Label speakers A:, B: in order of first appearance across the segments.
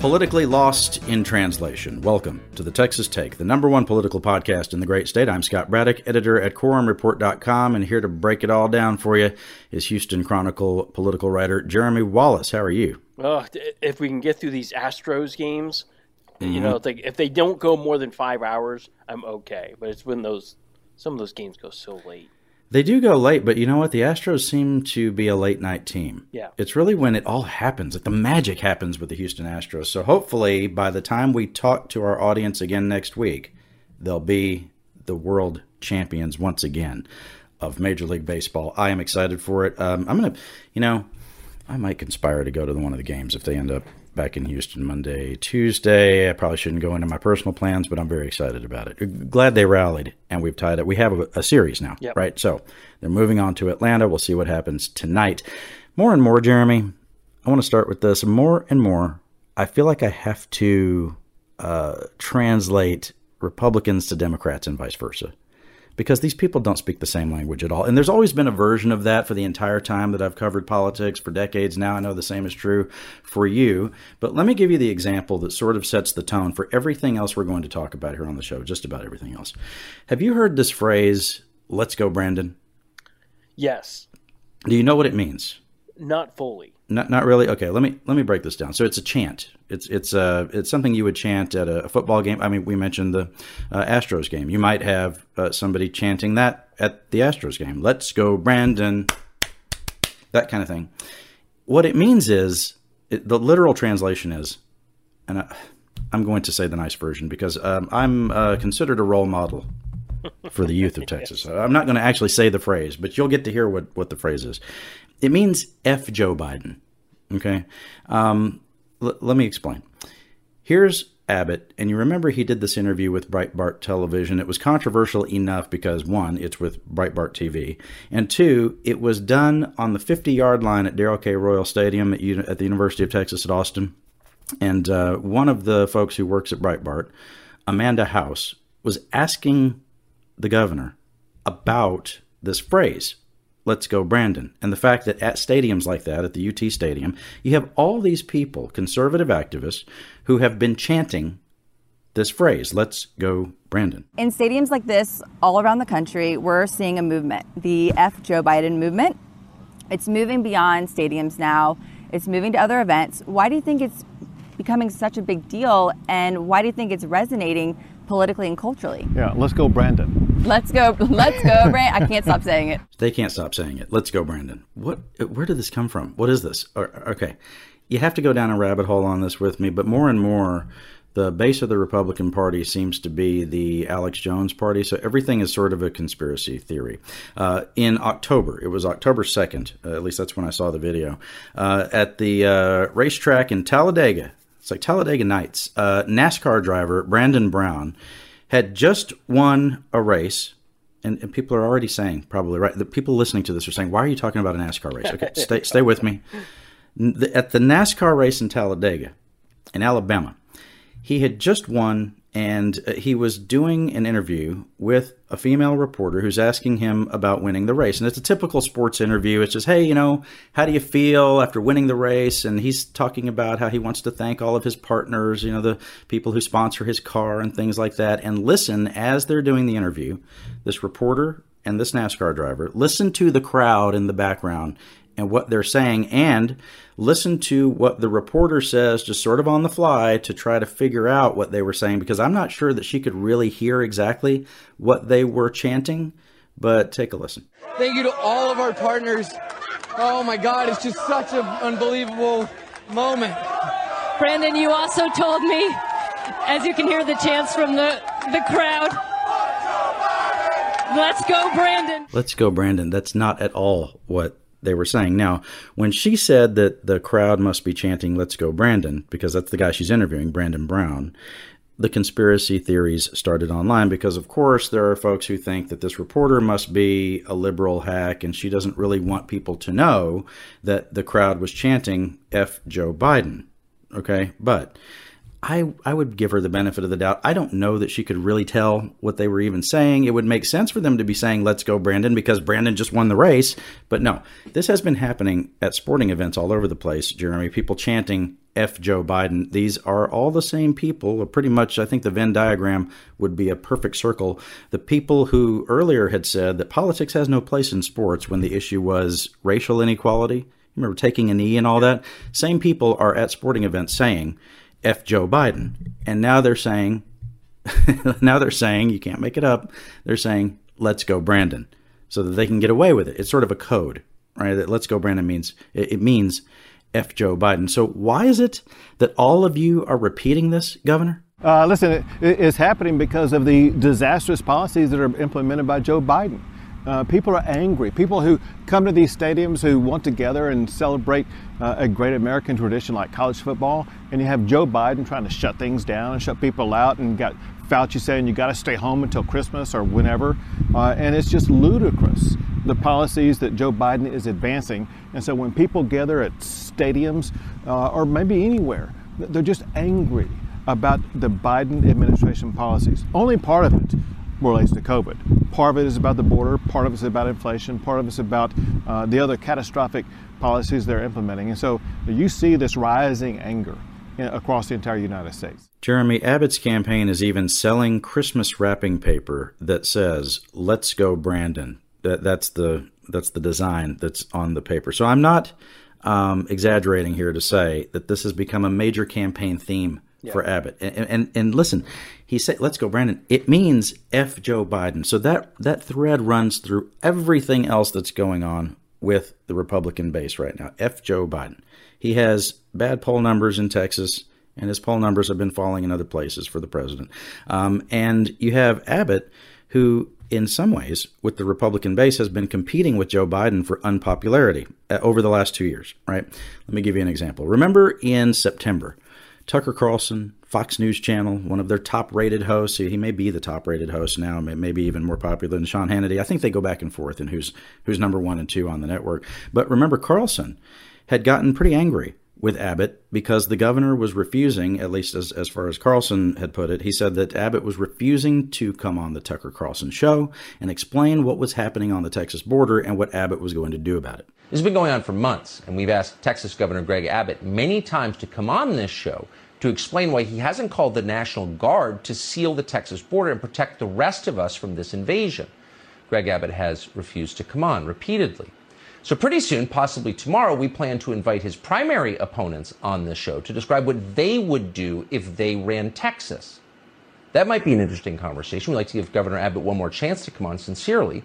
A: Politically Lost in Translation. Welcome to the Texas Take, the number one political podcast in the great state. I'm Scott Braddock, editor at quorumreport.com, and here to break it all down for you is Houston Chronicle political writer Jeremy Wallace. How are you?
B: Oh, if we can get through these Astros games, mm-hmm. you know, if they, if they don't go more than five hours, I'm okay. But it's when those some of those games go so late.
A: They do go late, but you know what? The Astros seem to be a late night team.
B: Yeah.
A: It's really when it all happens, like the magic happens with the Houston Astros. So hopefully by the time we talk to our audience again next week, they'll be the world champions once again of Major League Baseball. I am excited for it. Um, I'm going to, you know, I might conspire to go to one of the games if they end up back in Houston Monday, Tuesday. I probably shouldn't go into my personal plans, but I'm very excited about it. Glad they rallied and we've tied it. We have a, a series now,
B: yep.
A: right? So they're moving on to Atlanta. We'll see what happens tonight. More and more, Jeremy, I want to start with this. More and more, I feel like I have to uh, translate Republicans to Democrats and vice versa because these people don't speak the same language at all. And there's always been a version of that for the entire time that I've covered politics for decades now. I know the same is true for you. But let me give you the example that sort of sets the tone for everything else we're going to talk about here on the show, just about everything else. Have you heard this phrase, let's go, Brandon?
B: Yes.
A: Do you know what it means?
B: Not fully.
A: Not not really. Okay, let me let me break this down. So it's a chant. It's it's uh it's something you would chant at a, football game. I mean, we mentioned the uh, Astros game. You might have uh, somebody chanting that at the Astros game. Let's go, Brandon. That kind of thing. What it means is it, the literal translation is, and I, am going to say the nice version because um, I'm uh, considered a role model for the youth of Texas. yes. I'm not going to actually say the phrase, but you'll get to hear what, what the phrase is. It means F Joe Biden. Okay. Um, l- let me explain. Here's Abbott, and you remember he did this interview with Breitbart Television. It was controversial enough because one, it's with Breitbart TV, and two, it was done on the 50 yard line at Darrell K. Royal Stadium at, at the University of Texas at Austin. And uh, one of the folks who works at Breitbart, Amanda House, was asking the governor about this phrase let's go Brandon. And the fact that at stadiums like that, at the UT Stadium, you have all these people, conservative activists, who have been chanting this phrase, let's go Brandon.
C: In stadiums like this all around the country, we're seeing a movement, the F Joe Biden movement. It's moving beyond stadiums now, it's moving to other events. Why do you think it's becoming such a big deal, and why do you think it's resonating politically and culturally.
D: Yeah, let's go, Brandon.
C: Let's go, let's go, Brandon. I can't stop saying it.
A: They can't stop saying it. Let's go, Brandon. What? Where did this come from? What is this? Okay, you have to go down a rabbit hole on this with me, but more and more. The base of the Republican Party seems to be the Alex Jones Party, so everything is sort of a conspiracy theory. Uh, in October, it was October 2nd, uh, at least that's when I saw the video, uh, at the uh, racetrack in Talladega, it's like Talladega Nights. Uh, NASCAR driver Brandon Brown had just won a race, and, and, people are already saying, probably right. The people listening to this are saying, "Why are you talking about a NASCAR race?" Okay, stay stay with me. At the NASCAR race in Talladega, in Alabama, he had just won and uh, he was doing an interview with a female reporter who's asking him about winning the race. And it's a typical sports interview. It's just, hey, you know, how do you feel after winning the race? And he's talking about how he wants to thank all of his partners, you know, the people who sponsor his car and things like that. And listen as they're doing the interview, this reporter and this NASCAR driver listen to the crowd in the background and what they're saying and listen to what the reporter says just sort of on the fly to try to figure out what they were saying because I'm not sure that she could really hear exactly what they were chanting, but take a listen.
E: Thank you to all of our partners. Oh my God, it's just such an unbelievable moment.
F: Brandon, you also told me, as you can hear the chants from the, the crowd, Let's go, Brandon.
A: Let's go, Brandon. That's not at all what they were saying. Now, when she said that the crowd must be chanting, Let's go, Brandon, because that's the guy she's interviewing, Brandon Brown, the conspiracy theories started online because, of course, there are folks who think that this reporter must be a liberal hack and she doesn't really want people to know that the crowd was chanting F. Joe Biden. Okay? But I, I would give her the benefit of the doubt. I don't know that she could really tell what they were even saying. It would make sense for them to be saying, let's go, Brandon, because Brandon just won the race. But no, this has been happening at sporting events all over the place, Jeremy. People chanting, F Joe Biden. These are all the same people. Pretty much, I think the Venn diagram would be a perfect circle. The people who earlier had said that politics has no place in sports when the issue was racial inequality. Remember taking a knee and all that? Same people are at sporting events saying, F Joe Biden. And now they're saying, now they're saying, you can't make it up, they're saying, let's go Brandon, so that they can get away with it. It's sort of a code, right? That let's go Brandon means, it means F Joe Biden. So why is it that all of you are repeating this, Governor?
D: Uh, listen, it, it's happening because of the disastrous policies that are implemented by Joe Biden. Uh, people are angry. People who come to these stadiums who want to gather and celebrate uh, a great American tradition like college football, and you have Joe Biden trying to shut things down and shut people out, and got Fauci saying you got to stay home until Christmas or whenever, uh, and it's just ludicrous the policies that Joe Biden is advancing. And so when people gather at stadiums uh, or maybe anywhere, they're just angry about the Biden administration policies. Only part of it relates to COVID. Part of it is about the border, part of it is about inflation, part of it is about uh, the other catastrophic policies they're implementing. And so you see this rising anger across the entire United States.
A: Jeremy Abbott's campaign is even selling Christmas wrapping paper that says, Let's go, Brandon. That, that's the that's the design that's on the paper. So I'm not um, exaggerating here to say that this has become a major campaign theme yeah. for Abbott. And, and, and listen, he said, "Let's go, Brandon." It means F Joe Biden. So that that thread runs through everything else that's going on with the Republican base right now. F Joe Biden. He has bad poll numbers in Texas, and his poll numbers have been falling in other places for the president. Um, and you have Abbott, who in some ways, with the Republican base, has been competing with Joe Biden for unpopularity uh, over the last two years, right? Let me give you an example. Remember in September, Tucker Carlson, Fox News Channel, one of their top rated hosts, he may be the top rated host now, maybe even more popular than Sean Hannity. I think they go back and forth in who's, who's number one and two on the network. But remember, Carlson had gotten pretty angry with Abbott because the governor was refusing, at least as, as far as Carlson had put it, he said that Abbott was refusing to come on the Tucker Carlson show and explain what was happening on the Texas border and what Abbott was going to do about it.
G: This has been going on for months, and we've asked Texas Governor Greg Abbott many times to come on this show to explain why he hasn't called the National Guard to seal the Texas border and protect the rest of us from this invasion. Greg Abbott has refused to come on repeatedly. So, pretty soon, possibly tomorrow, we plan to invite his primary opponents on this show to describe what they would do if they ran Texas. That might be an interesting conversation. We'd like to give Governor Abbott one more chance to come on sincerely.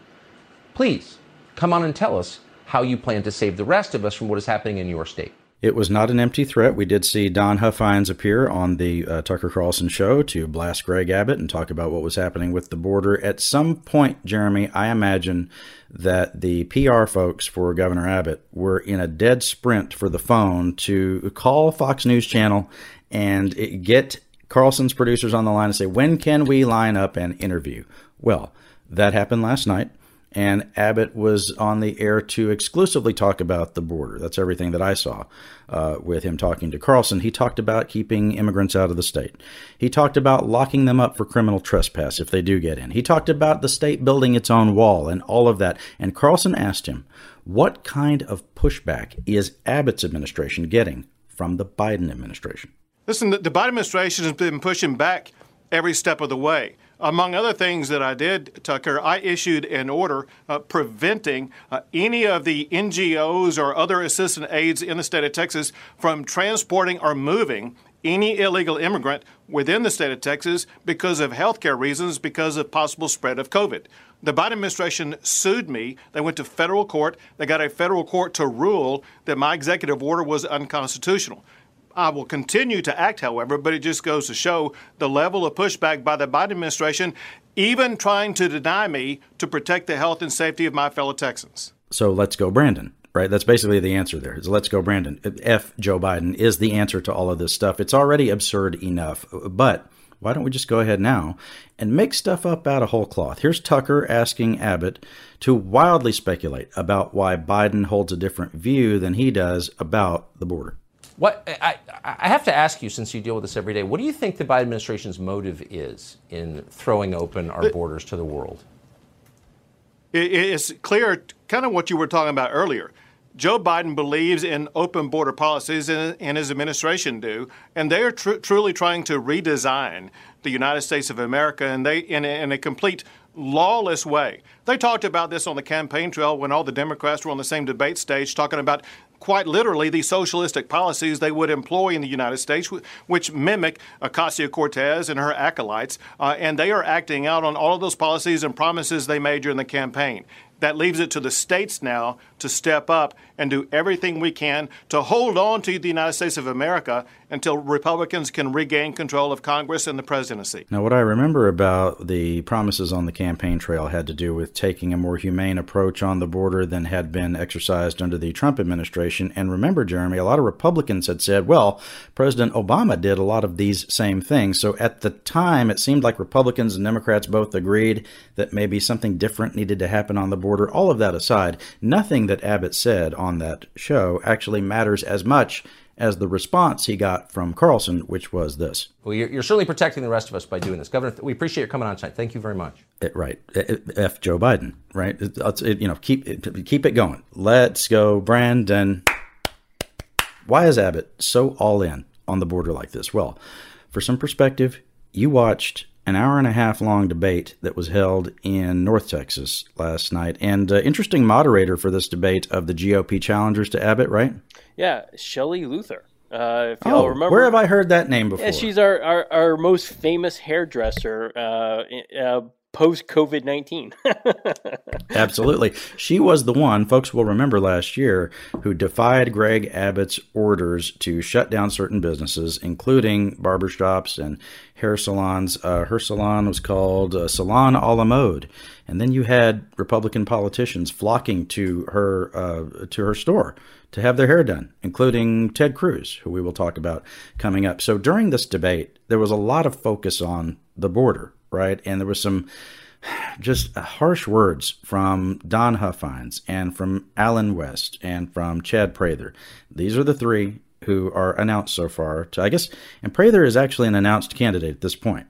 G: Please come on and tell us how you plan to save the rest of us from what is happening in your state.
A: It was not an empty threat. We did see Don Huffines appear on the uh, Tucker Carlson show to blast Greg Abbott and talk about what was happening with the border. At some point, Jeremy, I imagine that the PR folks for Governor Abbott were in a dead sprint for the phone to call Fox News Channel and get Carlson's producers on the line and say, when can we line up an interview? Well, that happened last night and Abbott was on the air to exclusively talk about the border. That's everything that I saw uh, with him talking to Carlson. He talked about keeping immigrants out of the state. He talked about locking them up for criminal trespass if they do get in. He talked about the state building its own wall and all of that. And Carlson asked him, what kind of pushback is Abbott's administration getting from the Biden administration?
H: Listen, the Biden administration has been pushing back every step of the way. Among other things that I did, Tucker, I issued an order uh, preventing uh, any of the NGOs or other assistant aides in the state of Texas from transporting or moving any illegal immigrant within the state of Texas because of health care reasons, because of possible spread of COVID. The Biden administration sued me. They went to federal court. They got a federal court to rule that my executive order was unconstitutional. I will continue to act, however, but it just goes to show the level of pushback by the Biden administration, even trying to deny me to protect the health and safety of my fellow Texans.
A: So let's go, Brandon. Right? That's basically the answer there. Is let's go, Brandon. F Joe Biden is the answer to all of this stuff. It's already absurd enough. But why don't we just go ahead now and make stuff up out of whole cloth? Here's Tucker asking Abbott to wildly speculate about why Biden holds a different view than he does about the border.
G: What I, I have to ask you, since you deal with this every day, what do you think the Biden administration's motive is in throwing open our borders to the world?
H: It's clear, kind of what you were talking about earlier. Joe Biden believes in open border policies, and, and his administration do, and they are tr- truly trying to redesign the United States of America, and they in a, in a complete lawless way. They talked about this on the campaign trail when all the Democrats were on the same debate stage, talking about quite literally the socialistic policies they would employ in the United States, which mimic Ocasio Cortez and her acolytes, uh, and they are acting out on all of those policies and promises they made during the campaign. That leaves it to the states now to step up and do everything we can to hold on to the United States of America until Republicans can regain control of Congress and the presidency.
A: Now, what I remember about the promises on the campaign trail had to do with taking a more humane approach on the border than had been exercised under the Trump administration. And remember, Jeremy, a lot of Republicans had said, well, President Obama did a lot of these same things. So at the time, it seemed like Republicans and Democrats both agreed that maybe something different needed to happen on the border. All of that aside, nothing that Abbott said that show actually matters as much as the response he got from Carlson, which was this.
G: Well, you're, you're certainly protecting the rest of us by doing this, Governor. We appreciate your coming on tonight. Thank you very much.
A: It, right, F. Joe Biden. Right, it, it, you know, keep keep it going. Let's go, Brandon. Why is Abbott so all in on the border like this? Well, for some perspective, you watched an hour and a half long debate that was held in North Texas last night. And uh, interesting moderator for this debate of the GOP challengers to Abbott, right?
B: Yeah, Shelley Luther. Uh, if
A: y'all oh, remember, where have I heard that name before?
B: Yeah, she's our, our, our most famous hairdresser uh, uh, post COVID 19.
A: Absolutely. She was the one, folks will remember last year, who defied Greg Abbott's orders to shut down certain businesses, including barbershops and hair salons. Uh, her salon was called uh, Salon a la Mode. And then you had Republican politicians flocking to her uh, to her store to have their hair done, including Ted Cruz, who we will talk about coming up. So during this debate, there was a lot of focus on the border right? And there was some just harsh words from Don Huffines and from Allen West and from Chad Prather. These are the three who are announced so far. To, I guess, and Prather is actually an announced candidate at this point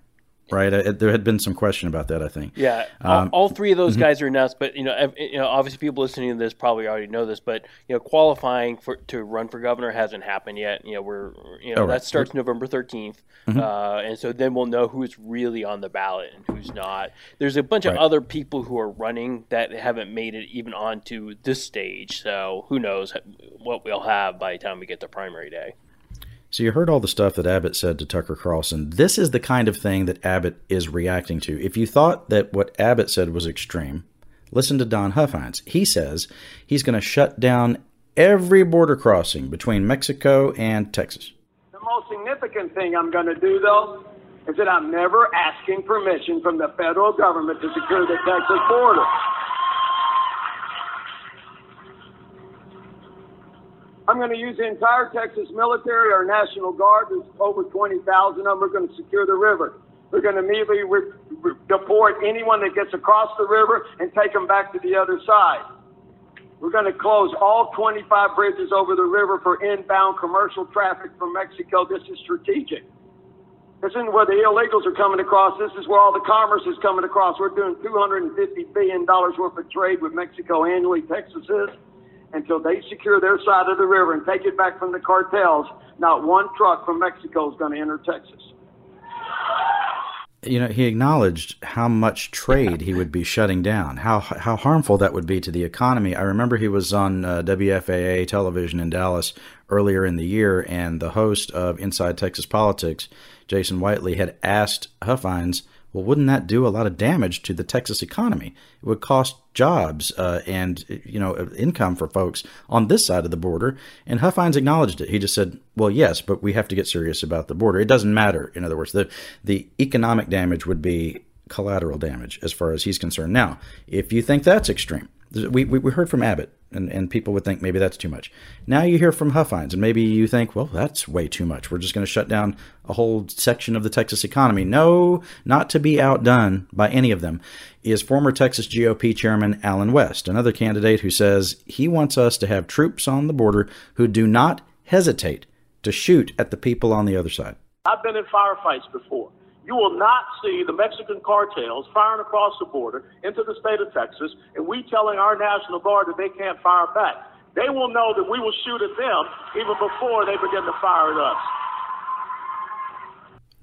A: right? Uh, there had been some question about that, I think.
B: Yeah, um, all, all, three of those mm-hmm. guys are announced, but you know, you know, obviously people listening to this probably already know this, but you know, qualifying for to run for governor hasn't happened yet. You know, we're you know oh, that right. starts November 13th mm-hmm. uh, and so then we'll know who's really on the ballot and who's not. There's a bunch right. of other people who are running that haven't made it even onto this stage, so who knows what we'll have by the time we get to primary day.
A: So you heard all the stuff that Abbott said to Tucker Carlson. This is the kind of thing that Abbott is reacting to. If you thought that what Abbott said was extreme, listen to Don Huffines. He says he's going to shut down every border crossing between Mexico and Texas.
I: The most significant thing I'm going to do, though, is that I'm never asking permission from the federal government to secure the Texas border. I'm going to use the entire Texas military, our National Guard. There's over 20,000 of them. We're going to secure the river. We're going to immediately re- re- deport anyone that gets across the river and take them back to the other side. We're going to close all 25 bridges over the river for inbound commercial traffic from Mexico. This is strategic. This isn't where the illegals are coming across. This is where all the commerce is coming across. We're doing $250 billion worth of trade with Mexico annually. Texas is until they secure their side of the river and take it back from the cartels, not one truck from Mexico is going to enter Texas.
A: You know, he acknowledged how much trade he would be shutting down, how how harmful that would be to the economy. I remember he was on uh, WFAA television in Dallas earlier in the year, and the host of Inside Texas Politics, Jason Whiteley, had asked Huffines – well, wouldn't that do a lot of damage to the Texas economy? It would cost jobs uh, and you know income for folks on this side of the border. And Huffines acknowledged it. He just said, "Well, yes, but we have to get serious about the border. It doesn't matter. In other words, the the economic damage would be collateral damage as far as he's concerned. Now, if you think that's extreme, we, we, we heard from Abbott and, and people would think maybe that's too much. Now you hear from Huffines, and maybe you think, well, that's way too much. We're just going to shut down a whole section of the Texas economy. No, not to be outdone by any of them is former Texas GOP Chairman Allen West, another candidate who says he wants us to have troops on the border who do not hesitate to shoot at the people on the other side.
J: I've been in firefights before. You will not see the Mexican cartels firing across the border into the state of Texas, and we telling our National Guard that they can't fire back. They will know that we will shoot at them even before they begin to fire at us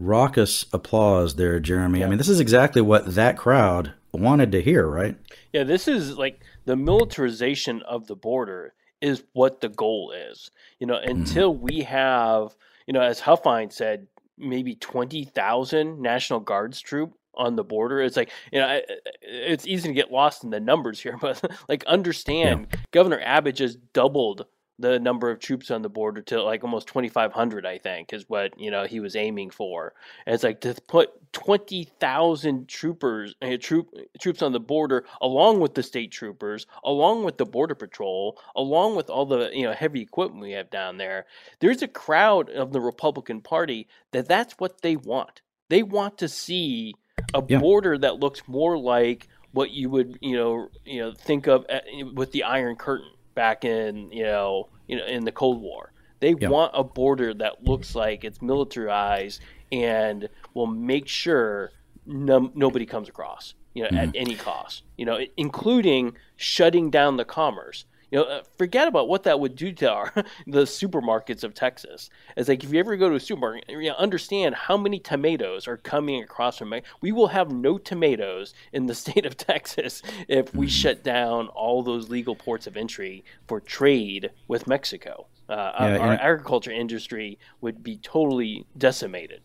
A: raucous applause there, Jeremy. Yeah. I mean, this is exactly what that crowd wanted to hear, right?
B: Yeah, this is like the militarization of the border is what the goal is. You know, mm-hmm. until mm-hmm. we have, you know, as Huffine said, maybe 20,000 National Guards troop on the border. It's like, you know, it's easy to get lost in the numbers here, but like understand yeah. Governor Abbott just doubled the number of troops on the border to like almost 2500 i think is what you know he was aiming for. And it's like to put 20,000 troopers uh, troop troops on the border along with the state troopers along with the border patrol along with all the you know heavy equipment we have down there there's a crowd of the republican party that that's what they want. They want to see a yeah. border that looks more like what you would you know you know think of uh, with the iron curtain back in you know you know in the Cold War. They want a border that looks like it's militarized and will make sure no, nobody comes across, you know, mm-hmm. at any cost. You know, including shutting down the commerce. You know, uh, forget about what that would do to our the supermarkets of Texas. It's like if you ever go to a supermarket, you know, understand how many tomatoes are coming across from Mexico. We will have no tomatoes in the state of Texas if we mm-hmm. shut down all those legal ports of entry for trade with Mexico. Uh, yeah, our, our agriculture industry would be totally decimated.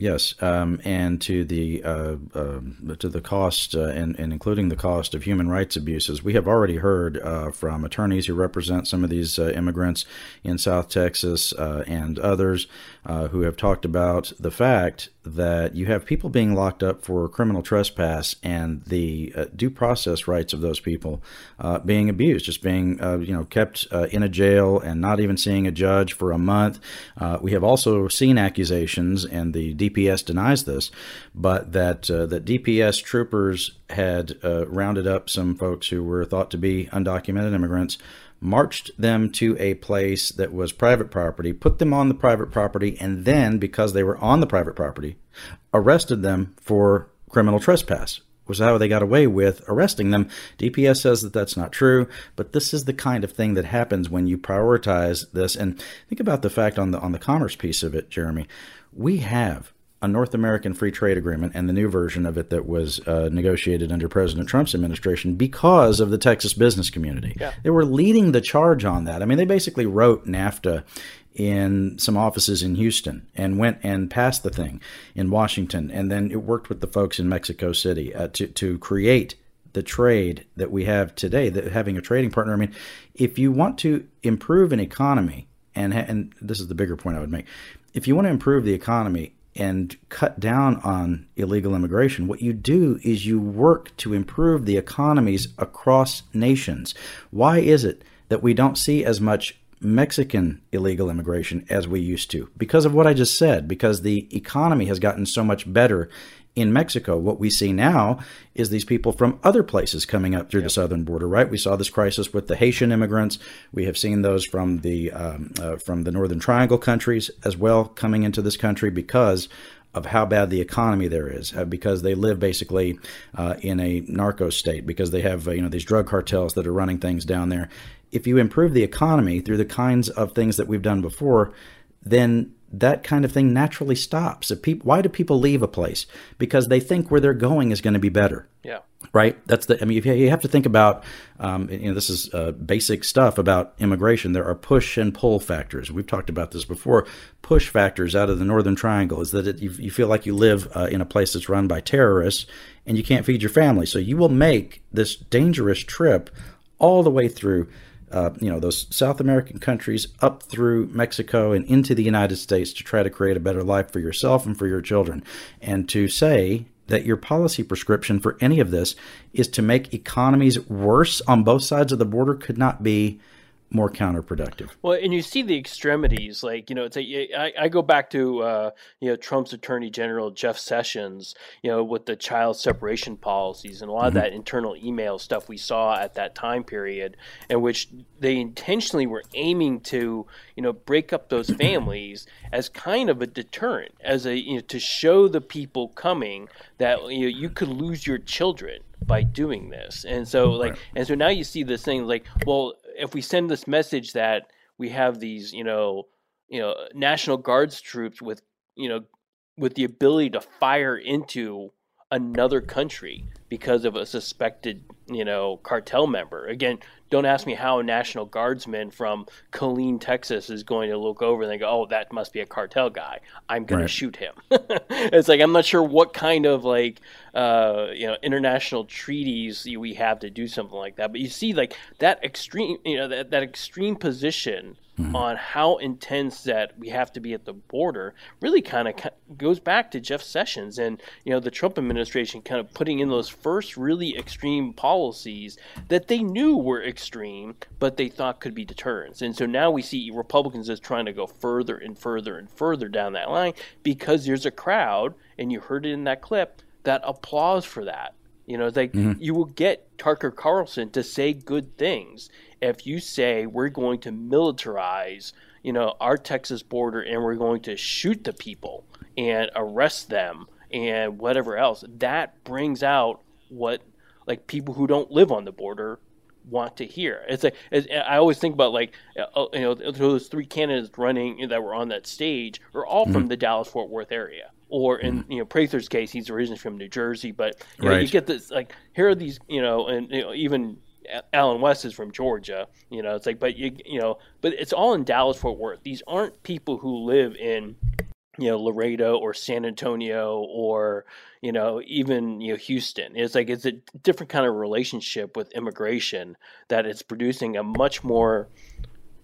A: Yes, um, and to the uh, uh, to the cost uh, and, and including the cost of human rights abuses, we have already heard uh, from attorneys who represent some of these uh, immigrants in South Texas uh, and others who have talked about the fact that you have people being locked up for criminal trespass and the uh, due process rights of those people uh, being abused, just being uh, you know kept uh, in a jail and not even seeing a judge for a month. Uh, we have also seen accusations, and the DPS denies this, but that uh, that DPS troopers had rounded up some folks who were thought to be undocumented immigrants marched them to a place that was private property, put them on the private property, and then, because they were on the private property, arrested them for criminal trespass. Was how they got away with arresting them. DPS says that that's not true, but this is the kind of thing that happens when you prioritize this. And think about the fact on the on the commerce piece of it, Jeremy. We have a North American Free Trade Agreement and the new version of it that was uh, negotiated under President Trump's administration because of the Texas business community. Yeah. They were leading the charge on that. I mean, they basically wrote NAFTA in some offices in Houston and went and passed the thing in Washington. And then it worked with the folks in Mexico City uh, to, to create the trade that we have today, that having a trading partner. I mean, if you want to improve an economy, and, and this is the bigger point I would make, if you want to improve the economy, and cut down on illegal immigration, what you do is you work to improve the economies across nations. Why is it that we don't see as much Mexican illegal immigration as we used to? Because of what I just said, because the economy has gotten so much better in Mexico. What we see now is these people from other places coming up through yep. the southern border. Right? We saw this crisis with the Haitian immigrants. We have seen those from the um, uh, from the Northern Triangle countries as well coming into this country because of how bad the economy there is, uh, because they live basically uh, in a narco state, because they have uh, you know these drug cartels that are running things down there. If you improve the economy through the kinds of things that we've done before, then that kind of thing naturally stops. People, why do people leave a place? Because they think where they're going is going to be better.
B: Yeah.
A: Right. That's the. I mean, you have to think about. Um, you know, this is uh, basic stuff about immigration. There are push and pull factors. We've talked about this before. Push factors out of the Northern Triangle is that it, you, you, feel like you live uh, in a place that's run by terrorists and you can't feed your family, so you will make this dangerous trip all the way through uh, you know, those South American countries up through Mexico and into the United States to try to create a better life for yourself and for your children. And to say that your policy prescription for any of this is to make economies worse on both sides of the border could not be more counterproductive.
B: Well, and you see the extremities, like you know, it's a, I, I go back to uh, you know Trump's Attorney General Jeff Sessions, you know, with the child separation policies and a lot mm-hmm. of that internal email stuff we saw at that time period, in which they intentionally were aiming to you know break up those families as kind of a deterrent, as a you know to show the people coming that you know you could lose your children by doing this, and so like right. and so now you see this thing like well if we send this message that we have these, you know, you know, National Guards troops with, you know, with the ability to fire into another country because of a suspected, you know, cartel member. Again, don't ask me how a National Guardsman from Killeen, Texas is going to look over and they go, oh, that must be a cartel guy. I'm going right. to shoot him. it's like, I'm not sure what kind of like, uh, you know, international treaties we have to do something like that. But you see like that extreme, you know, that, that extreme position mm-hmm. on how intense that we have to be at the border really kind of goes back to Jeff Sessions and you know the Trump administration kind of putting in those first really extreme policies that they knew were extreme but they thought could be deterrents. And so now we see Republicans as trying to go further and further and further down that line because there's a crowd and you heard it in that clip that applause for that. You know, like mm-hmm. you will get Tucker Carlson to say good things if you say we're going to militarize, you know, our Texas border and we're going to shoot the people and arrest them and whatever else, that brings out what like people who don't live on the border want to hear. It's like it's, I always think about like uh, you know those three candidates running that were on that stage are all mm-hmm. from the Dallas Fort Worth area. Or in mm-hmm. you know Prather's case, he's originally from New Jersey, but you, right. know, you get this like here are these you know and you know, even Allen West is from Georgia. You know, it's like, but you, you know, but it's all in Dallas Fort Worth. These aren't people who live in, you know, Laredo or San Antonio or you know even you know Houston. It's like it's a different kind of relationship with immigration that it's producing a much more,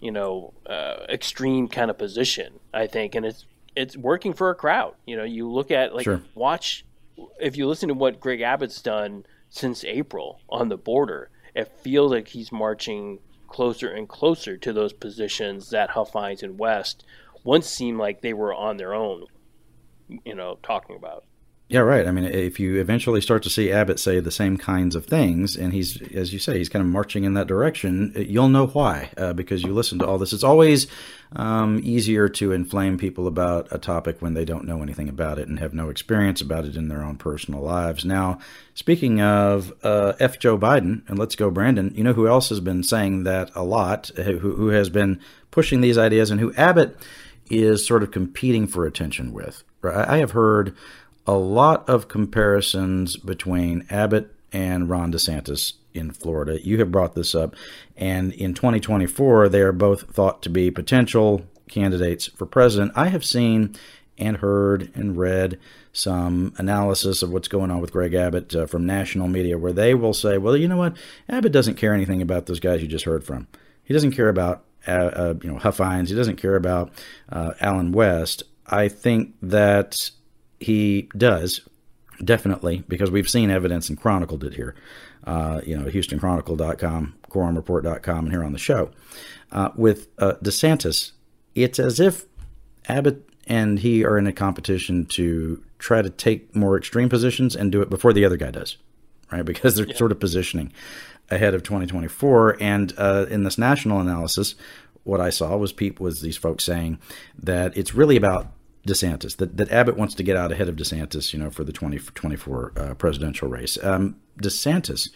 B: you know, uh, extreme kind of position. I think, and it's it's working for a crowd. You know, you look at like sure. watch if you listen to what Greg Abbott's done since April on the border it feels like he's marching closer and closer to those positions that Huffines and West once seemed like they were on their own, you know, talking about.
A: Yeah, right. I mean, if you eventually start to see Abbott say the same kinds of things, and he's, as you say, he's kind of marching in that direction, you'll know why uh, because you listen to all this. It's always um, easier to inflame people about a topic when they don't know anything about it and have no experience about it in their own personal lives. Now, speaking of uh, F. Joe Biden, and let's go, Brandon, you know who else has been saying that a lot, who, who has been pushing these ideas, and who Abbott is sort of competing for attention with? I have heard a lot of comparisons between Abbott and Ron DeSantis in Florida. You have brought this up. And in 2024, they are both thought to be potential candidates for president. I have seen and heard and read some analysis of what's going on with Greg Abbott uh, from national media where they will say, well, you know what? Abbott doesn't care anything about those guys you just heard from. He doesn't care about uh, uh, you know Huffines. He doesn't care about uh, Allen West. I think that he does definitely because we've seen evidence and chronicled it here. Uh, you know, HoustonChronicle.com, QuorumReport.com, and here on the show. Uh, with uh, DeSantis, it's as if Abbott and he are in a competition to try to take more extreme positions and do it before the other guy does, right? Because they're yeah. sort of positioning ahead of 2024. And uh, in this national analysis, what I saw was people was these folks saying that it's really about DeSantis, that, that Abbott wants to get out ahead of DeSantis, you know, for the 2024 uh, presidential race. Um, DeSantis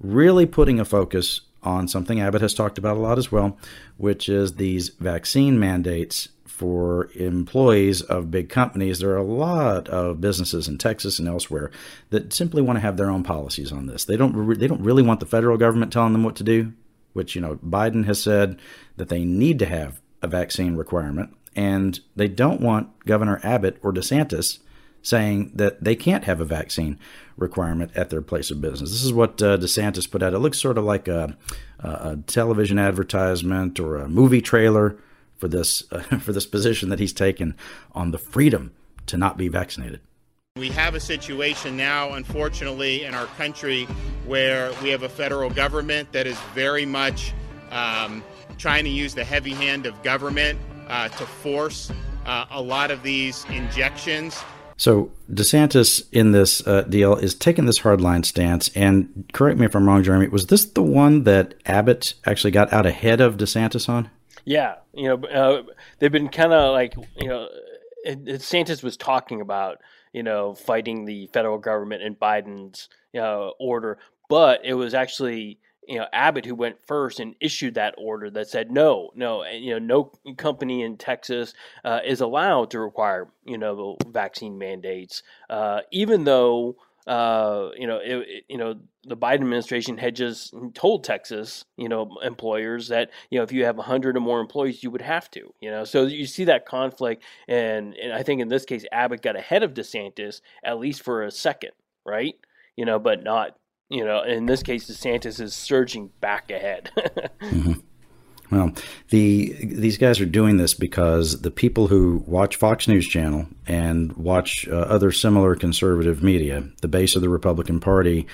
A: really putting a focus on something Abbott has talked about a lot as well, which is these vaccine mandates for employees of big companies. There are a lot of businesses in Texas and elsewhere that simply want to have their own policies on this. They don't. Re- they don't really want the federal government telling them what to do. Which you know, Biden has said that they need to have a vaccine requirement and they don't want Governor Abbott or DeSantis saying that they can't have a vaccine requirement at their place of business. This is what uh, DeSantis put out. It looks sort of like a, a, television advertisement or a movie trailer for this uh, for this position that he's taken on the freedom to not be vaccinated.
K: We have a situation now, unfortunately, in our country where we have a federal government that is very much um, trying to use the heavy hand of government uh, to force uh, a lot of these injections.
A: So DeSantis in this uh, deal is taking this hardline stance. And correct me if I'm wrong, Jeremy. Was this the one that Abbott actually got out ahead of DeSantis on?
B: Yeah, you know, uh, they've been kind of like you know, DeSantis was talking about you know fighting the federal government and Biden's you know, order, but it was actually you know Abbott who went first and issued that order that said no, no, you know, no company in Texas uh, is allowed to require you know vaccine mandates, uh, even though uh, you know it, it, you know the Biden administration had just told Texas you know employers that you know if you have hundred or more employees you would have to you know so you see that conflict and and I think in this case Abbott got ahead of DeSantis at least for a second right you know but not you know, in this case, DeSantis is surging back ahead.
A: mm-hmm. Well, the these guys are doing this because the people who watch Fox News Channel and watch uh, other similar conservative media, the base of the Republican Party,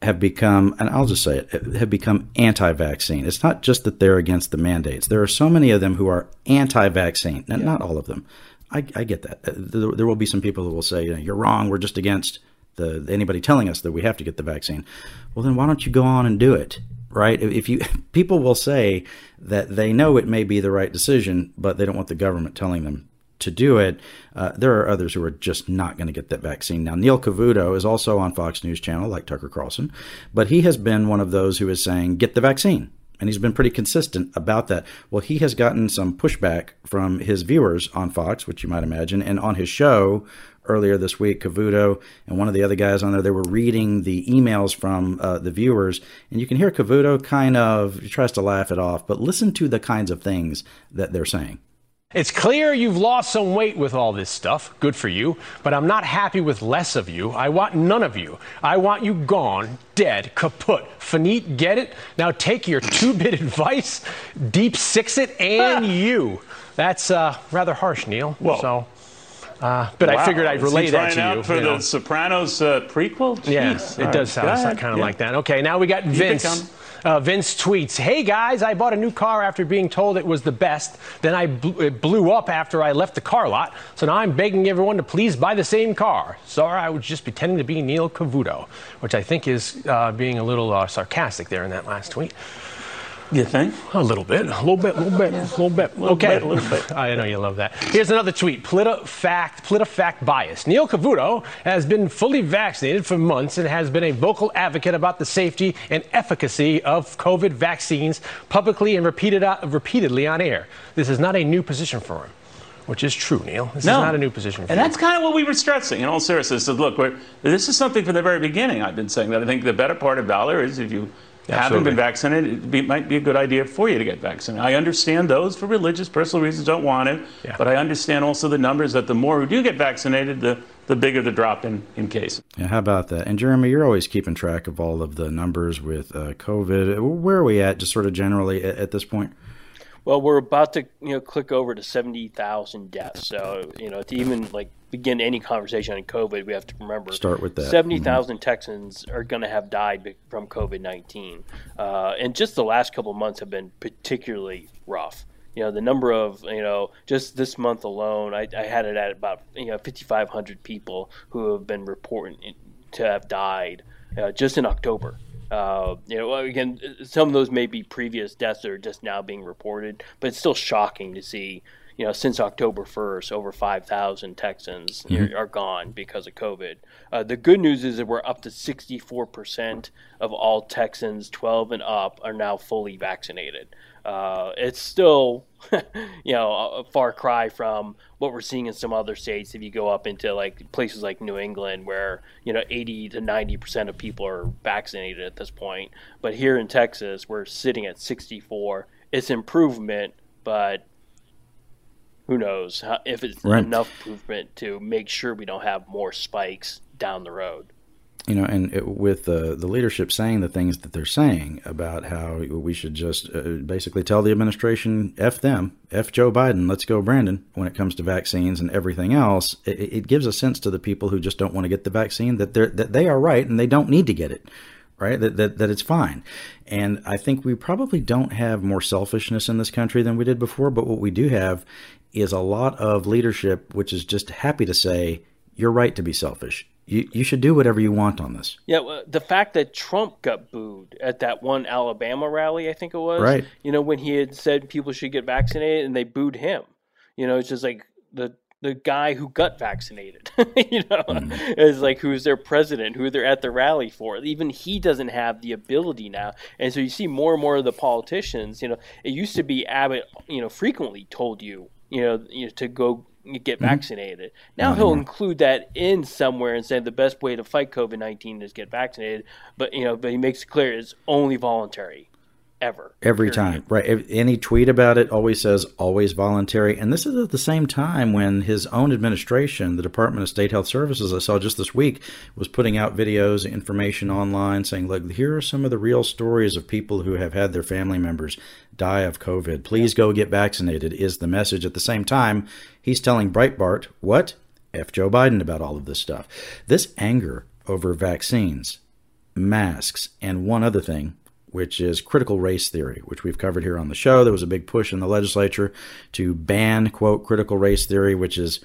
A: have become, and I'll just say it, have become anti-vaccine. It's not just that they're against the mandates. There are so many of them who are anti-vaccine. yeah. Not all of them. I, I get that. Uh, there, there, will be some people who will say, you know, you're wrong. We're just against the anybody telling us that we have to get the vaccine. Well, then why don't you go on and do it? Right? If you people will say that they know it may be the right decision, but they don't want the government telling them to do it. Uh, there are others who are just not going to get that vaccine. Now, Neil Cavuto is also on Fox News Channel, like Tucker Carlson, but he has been one of those who is saying, get the vaccine. And he's been pretty consistent about that. Well, he has gotten some pushback from his viewers on Fox, which you might imagine, and on his show earlier this week, Cavuto and one of the other guys on there, they were reading the emails from uh, the viewers, and you can hear Cavuto kind of tries to laugh it off, but listen to the kinds of things that they're saying.
L: It's clear you've lost some weight with all this stuff. Good for you. But I'm not happy with less of you. I want none of you. I want you gone, dead, kaput, finite, get it? Now take your two bit advice, deep six it, and you. That's uh, rather harsh, Neil.
M: Well,
L: so. Uh, but wow. I figured I'd relay that to you.
M: for
L: you
M: know. the Sopranos uh, prequel? Jeez.
L: Yeah, it does sound kind of yeah. like that. Okay, now we got Vince. Uh, Vince tweets, Hey guys, I bought a new car after being told it was the best. Then I bl- it blew up after I left the car lot. So now I'm begging everyone to please buy the same car. Sorry, I was just pretending to be Neil Cavuto, which I think is uh, being a little uh, sarcastic there in that last tweet.
M: You think?
L: A little bit, a little bit, a little bit, a little bit.
M: A little
L: okay,
M: bit, a little bit.
L: I know you love that. Here's another tweet: PolitiFact, PolitiFact bias. Neil Cavuto has been fully vaccinated for months and has been a vocal advocate about the safety and efficacy of COVID vaccines publicly and repeated, uh, repeatedly on air. This is not a new position for him which is true, Neil. This no. is not a new position. For him.
M: And that's kind of what we were stressing in all seriousness. Is look, this is something from the very beginning. I've been saying that I think the better part of valor is if you Absolutely. haven't been vaccinated, it might be a good idea for you to get vaccinated. I understand those for religious, personal reasons don't want it, yeah. but I understand also the numbers that the more who do get vaccinated, the the bigger the drop in, in cases.
A: Yeah, how about that? And Jeremy, you're always keeping track of all of the numbers with uh, COVID. Where are we at, just sort of generally at, at this point?
B: Well, we're about to you know click over to seventy thousand deaths. So you know to even like begin any conversation on COVID, we have to remember
A: start with that.
B: Seventy thousand mm mm-hmm. Texans are going to have died from COVID nineteen, uh, and just the last couple months have been particularly rough. You know, the number of you know just this month alone, I, I had it at about you know fifty five hundred people who have been reported to have died uh, just in October. Uh, you know, again, some of those may be previous deaths that are just now being reported, but it's still shocking to see. You know, since October 1st, over 5,000 Texans mm-hmm. are, are, gone because of COVID. Uh, the good news is that we're up to 64% of all Texans 12 and up are now fully vaccinated. Uh, it's still, you know, a far cry from what we're seeing in some other states. If you go up into like places like New England, where you know 80 to 90 percent of people are vaccinated at this point, but here in Texas, we're sitting at 64. It's improvement, but who knows if it's right. enough improvement to make sure we don't have more spikes down the road
A: you know, and it, with the the leadership saying the things that they're saying about how we should just uh, basically tell the administration f them, f Joe Biden, let's go Brandon when it comes to vaccines and everything else, it, it gives a sense to the people who just don't want to get the vaccine that they're, that they are right and they don't need to get it. Right? That, that, that it's fine. And I think we probably don't have more selfishness in this country than we did before, but what we do have is a lot of leadership which is just happy to say, you're right to be selfish. You, you should do whatever you want on this.
B: Yeah, well, the fact that Trump got booed at that one Alabama rally, I think it was,
A: right?
B: You know, when he had said people should get vaccinated, and they booed him. You know, it's just like the the guy who got vaccinated, you know, mm. is like who's their president, who they're at the rally for. Even he doesn't have the ability now, and so you see more and more of the politicians. You know, it used to be Abbott, you know, frequently told you, you know, you know to go get mm-hmm. vaccinated. Now he'll include that in somewhere and say the best way to fight COVID nineteen is get vaccinated. But you know, but he makes it clear it's only voluntary ever.
A: Every period. time, right? Any tweet about it always says always voluntary. And this is at the same time when his own administration, the Department of State Health Services, I saw just this week, was putting out videos, information online saying, look, here are some of the real stories of people who have had their family members die of COVID. Please go get vaccinated, is the message. At the same time, he's telling Breitbart, what? F. Joe Biden about all of this stuff. This anger over vaccines, masks, and one other thing which is critical race theory, which we've covered here on the show. There was a big push in the legislature to ban, quote, critical race theory, which is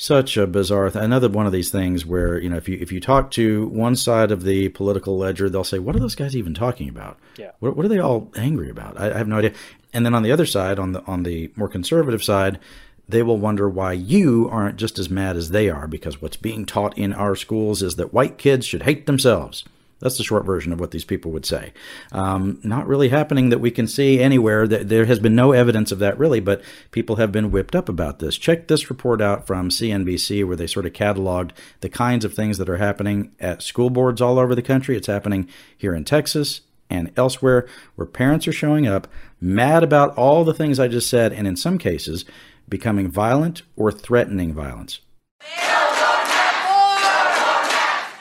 A: such a bizarre th- another one of these things where you know if you if you talk to one side of the political ledger they'll say what are those guys even talking about?
B: Yeah.
A: What, what are they all angry about? I, I have no idea. And then on the other side on the on the more conservative side they will wonder why you aren't just as mad as they are because what's being taught in our schools is that white kids should hate themselves that's the short version of what these people would say. Um, not really happening that we can see anywhere. That there has been no evidence of that really, but people have been whipped up about this. Check this report out from CNBC where they sort of cataloged the kinds of things that are happening at school boards all over the country. It's happening here in Texas and elsewhere where parents are showing up mad about all the things I just said, and in some cases, becoming violent or threatening violence.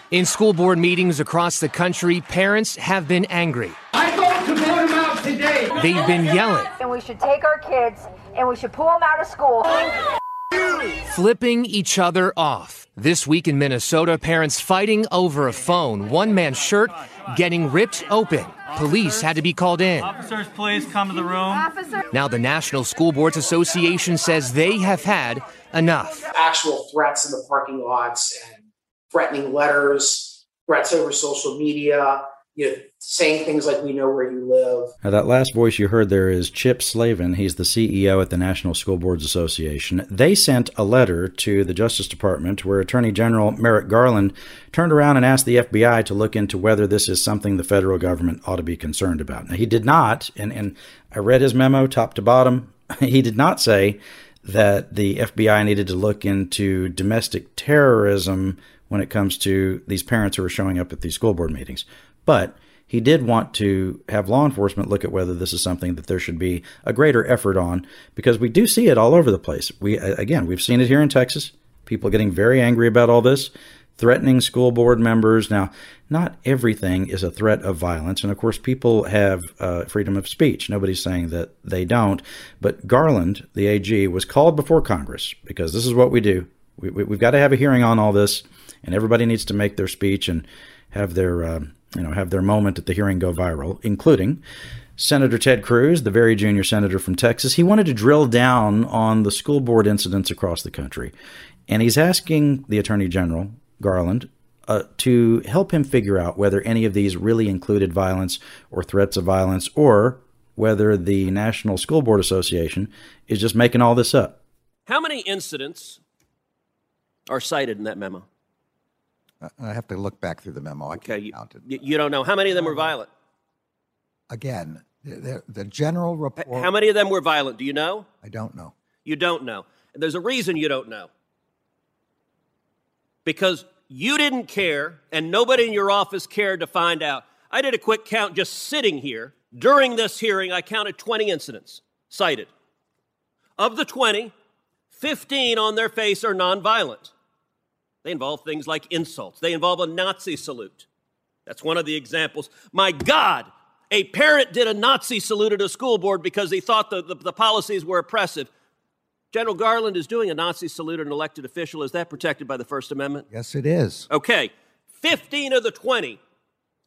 N: In school board meetings across the country, parents have been angry.
O: I vote to vote them out today.
N: They've been yelling.
P: And we should take our kids and we should pull them out of school.
N: Flipping each other off. This week in Minnesota, parents fighting over a phone. One man's shirt getting ripped open. Police had to be called in.
Q: Officers, please come to the room.
P: Officer.
N: Now, the National School Boards Association says they have had enough.
R: Actual threats in the parking lots and threatening letters, threats over social media, you know, saying things like "We know where you live."
A: Now, that last voice you heard there is Chip Slaven. He's the CEO at the National School Boards Association. They sent a letter to the Justice Department where Attorney General Merrick Garland turned around and asked the FBI to look into whether this is something the federal government ought to be concerned about. Now, he did not, and, and I read his memo top to bottom. He did not say that the FBI needed to look into domestic terrorism when it comes to these parents who are showing up at these school board meetings. But he did want to have law enforcement look at whether this is something that there should be a greater effort on because we do see it all over the place. We again, we've seen it here in Texas. People getting very angry about all this, threatening school board members. Now, not everything is a threat of violence, and of course, people have uh, freedom of speech. Nobody's saying that they don't. But Garland, the AG, was called before Congress because this is what we do. We, we, we've got to have a hearing on all this and everybody needs to make their speech and have their uh, you know have their moment at the hearing go viral, including Senator Ted Cruz, the very junior senator from Texas. He wanted to drill down on the school board incidents across the country, and he's asking the Attorney General Garland uh, to help him figure out whether any of these really included violence or threats of violence, or whether the National School Board Association is just making all this up.
S: How many incidents are cited in that memo?
T: I have to look back through the memo. I
S: okay, you,
T: count it.
S: You don't know how many of them were oh, violent.
T: Again, the, the general report.
S: How many of them were violent? Do you know?
T: I don't know.
S: You don't know. There's a reason you don't know. Because you didn't care, and nobody in your office cared to find out. I did a quick count just sitting here. During this hearing, I counted 20 incidents cited. Of the 20, 15 on their face are nonviolent. They involve things like insults. They involve a Nazi salute. That's one of the examples. My God, a parent did a Nazi salute at a school board because he thought the, the, the policies were oppressive. General Garland is doing a Nazi salute at an elected official. Is that protected by the First Amendment?
T: Yes, it is.
S: Okay. 15 of the 20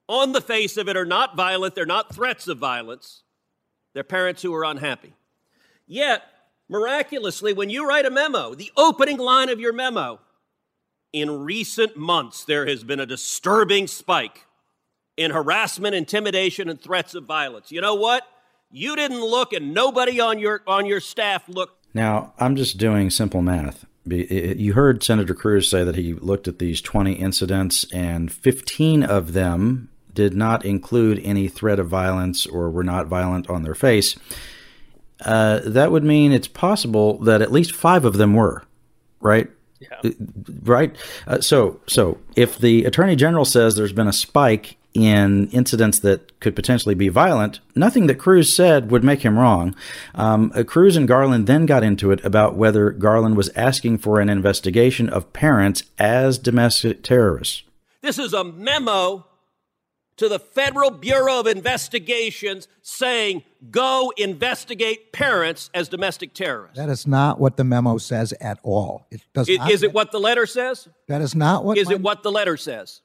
S: on the face of it, are not violent. They're not threats of violence. They're parents who are unhappy. Yet, miraculously, when you write a memo, the opening line of your memo, in recent months, there has been a disturbing spike in harassment, intimidation, and threats of violence. You know what? You didn't look, and nobody on your on your staff looked.
A: Now, I'm just doing simple math. You heard Senator Cruz say that he looked at these 20 incidents, and 15 of them did not include any threat of violence or were not violent on their face. Uh, that would mean it's possible that at least five of them were, right?
B: Yeah.
A: Right. Uh, so, so if the attorney general says there's been a spike in incidents that could potentially be violent, nothing that Cruz said would make him wrong. Um, uh, Cruz and Garland then got into it about whether Garland was asking for an investigation of parents as domestic terrorists.
S: This is a memo to the Federal Bureau of Investigations saying, go investigate parents as domestic terrorists.
T: That is not what the memo says at all. It does
S: is,
T: not.
S: Is it what the letter says?
T: That is not what.
S: Is
T: my,
S: it what the letter says?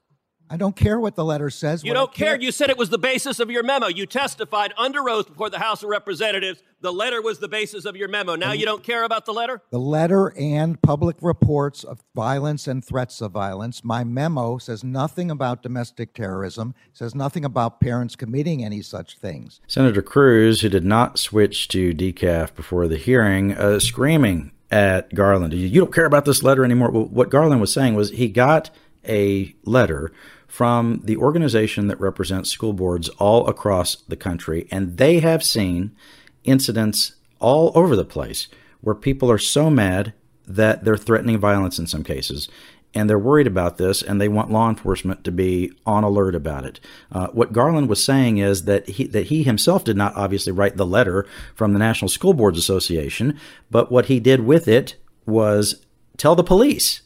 T: I don't care what the letter says.
S: You don't care. You said it was the basis of your memo. You testified under oath before the House of Representatives. The letter was the basis of your memo. Now you don't care about the letter?
T: The letter and public reports of violence and threats of violence. My memo says nothing about domestic terrorism, says nothing about parents committing any such things.
A: Senator Cruz, who did not switch to decaf before the hearing, uh, screaming at Garland, You don't care about this letter anymore. Well, what Garland was saying was he got a letter from the organization that represents school boards all across the country, and they have seen incidents all over the place where people are so mad that they're threatening violence in some cases. And they're worried about this, and they want law enforcement to be on alert about it. Uh, what Garland was saying is that he that he himself did not obviously write the letter from the National School Boards Association, but what he did with it was tell the police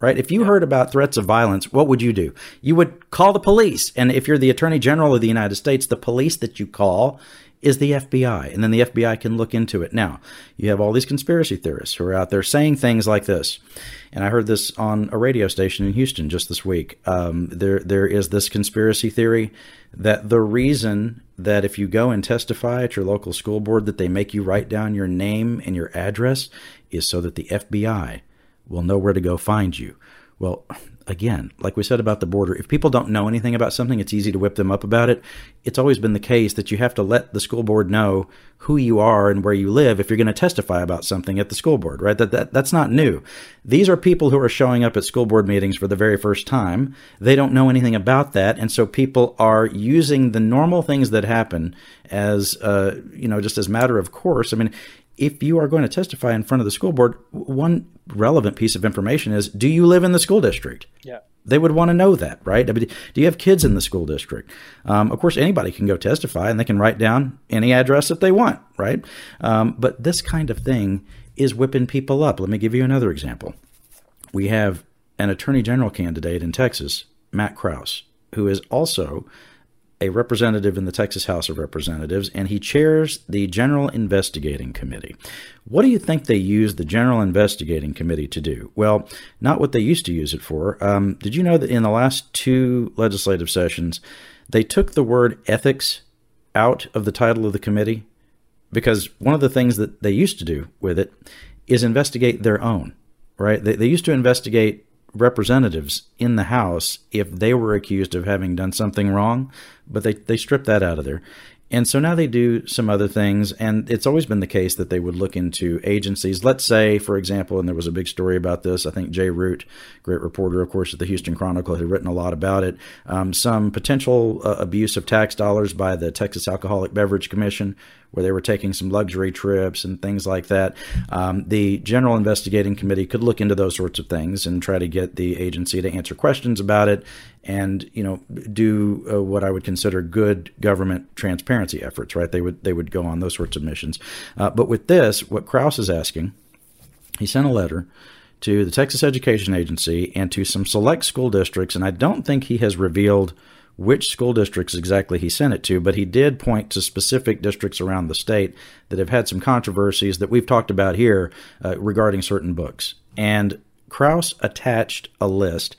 A: right? If you heard about threats of violence, what would you do? You would call the police. And if you're the Attorney General of the United States, the police that you call is the FBI. And then the FBI can look into it. Now, you have all these conspiracy theorists who are out there saying things like this. And I heard this on a radio station in Houston just this week. Um, there, there is this conspiracy theory that the reason that if you go and testify at your local school board that they make you write down your name and your address is so that the FBI will know where to go find you. Well, again, like we said about the border, if people don't know anything about something, it's easy to whip them up about it. It's always been the case that you have to let the school board know who you are and where you live if you're going to testify about something at the school board, right? That, that that's not new. These are people who are showing up at school board meetings for the very first time. They don't know anything about that, and so people are using the normal things that happen as uh, you know just as matter of course. I mean, if you are going to testify in front of the school board, one relevant piece of information is do you live in the school district?
B: Yeah.
A: They would want to know that, right? I mean, do you have kids in the school district? Um, of course, anybody can go testify and they can write down any address that they want, right? Um, but this kind of thing is whipping people up. Let me give you another example. We have an attorney general candidate in Texas, Matt Krause, who is also a representative in the Texas House of Representatives, and he chairs the General Investigating Committee. What do you think they use the General Investigating Committee to do? Well, not what they used to use it for. Um, did you know that in the last two legislative sessions, they took the word ethics out of the title of the committee? Because one of the things that they used to do with it is investigate their own, right? They, they used to investigate representatives in the House if they were accused of having done something wrong, but they, they stripped that out of there. And so now they do some other things, and it's always been the case that they would look into agencies. Let's say, for example, and there was a big story about this. I think Jay Root, great reporter, of course, at the Houston Chronicle, had written a lot about it. Um, some potential uh, abuse of tax dollars by the Texas Alcoholic Beverage Commission, where they were taking some luxury trips and things like that. Um, the General Investigating Committee could look into those sorts of things and try to get the agency to answer questions about it and you know do uh, what I would consider good government transparency efforts. Right? They would they would go on those sorts of missions. Uh, but with this, what Krause is asking, he sent a letter to the Texas Education Agency and to some select school districts, and I don't think he has revealed which school districts exactly he sent it to, but he did point to specific districts around the state that have had some controversies that we've talked about here uh, regarding certain books. And Krause attached a list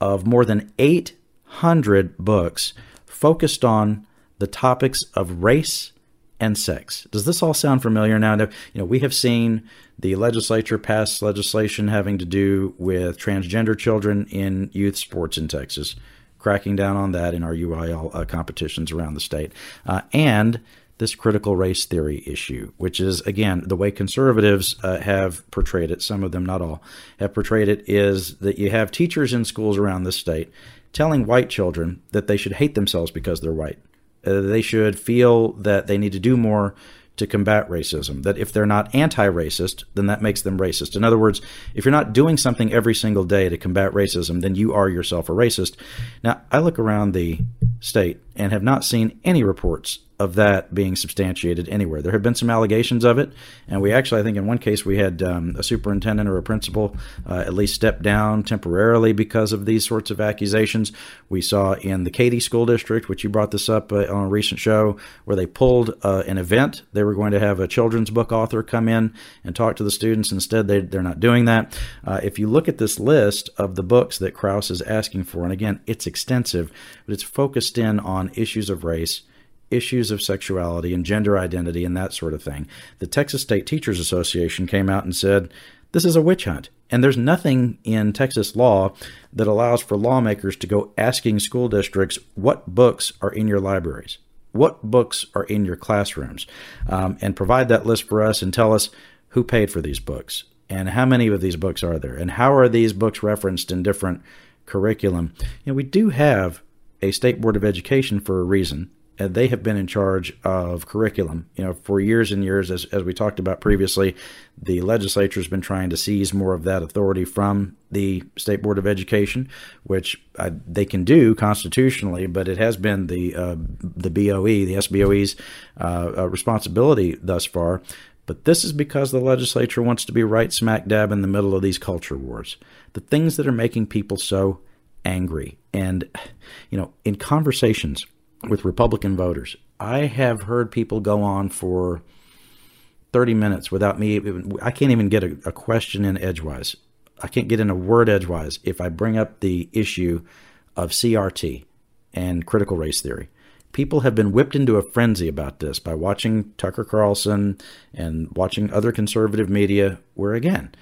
A: of more than 800 books focused on the topics of race and sex. Does this all sound familiar now? You know, we have seen the legislature pass legislation having to do with transgender children in youth sports in Texas, cracking down on that in our UIL uh, competitions around the state, uh, and this critical race theory issue, which is again the way conservatives uh, have portrayed it. Some of them, not all, have portrayed it is that you have teachers in schools around the state telling white children that they should hate themselves because they're white uh, they should feel that they need to do more to combat racism. That if they're not anti racist, then that makes them racist. In other words, if you're not doing something every single day to combat racism, then you are yourself a racist. Now, I look around the state and have not seen any reports of that being substantiated anywhere. There have been some allegations of it, and we actually, I think, in one case, we had um, a superintendent or a principal uh, at least step down temporarily because of these sorts of accusations. We saw in the Katy School District, which you brought this up uh, on a recent show, where they pulled uh, an event. They were going to have a children's book author come in and talk to the students. Instead, they, they're not doing that. Uh, if you look at this list of the books that Krause is asking for, and again, it's extensive, but it's focused in on issues of race issues of sexuality and gender identity and that sort of thing. The Texas State Teachers Association came out and said, this is a witch hunt. And there's nothing in Texas law that allows for lawmakers to go asking school districts what books are in your libraries, what books are in your classrooms, um, and provide that list for us and tell us who paid for these books and how many of these books are there and how are these books referenced in different curriculum. You know, we do have a state board of education for a reason and they have been in charge of curriculum. You know, for years and years, as, as we talked about previously, the legislature has been trying to seize more of that authority from the State Board of Education, which uh, they can do constitutionally, but it has been the uh, the BOE, the SBOE's uh, uh, responsibility thus far. But this is because the legislature wants to be right smack dab in the middle of these culture wars, the things that are making people so angry. And, you know, in conversations with Republican voters. I have heard people go on for 30 minutes without me. I can't even get a, a, question in edgewise. I can't get in a word edgewise if I bring up the issue of CRT and critical race theory. People have been whipped into a frenzy about this by watching Tucker Carlson and watching other conservative media, where again,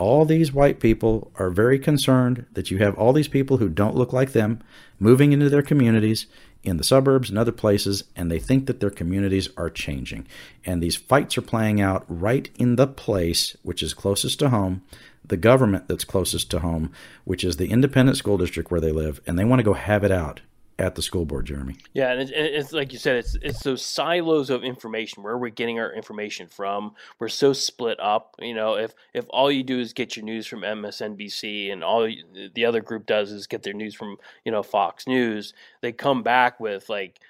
A: all these white people are very concerned that you have all these people who don't look like them moving into their communities in the suburbs and other places, and they think that their communities are changing. And these fights are playing out right in the place which is closest to home, the government that's closest to home, which is the independent school district where they live, and they want to go have it out at the school board, Jeremy.
B: Yeah, and it's, it's, like you said, it's it's those silos of information. Where we're getting our information from, we're so split up. You know, if if all you do is get your news from MSNBC, and all the other group does is get their news from you know Fox News, they come back with like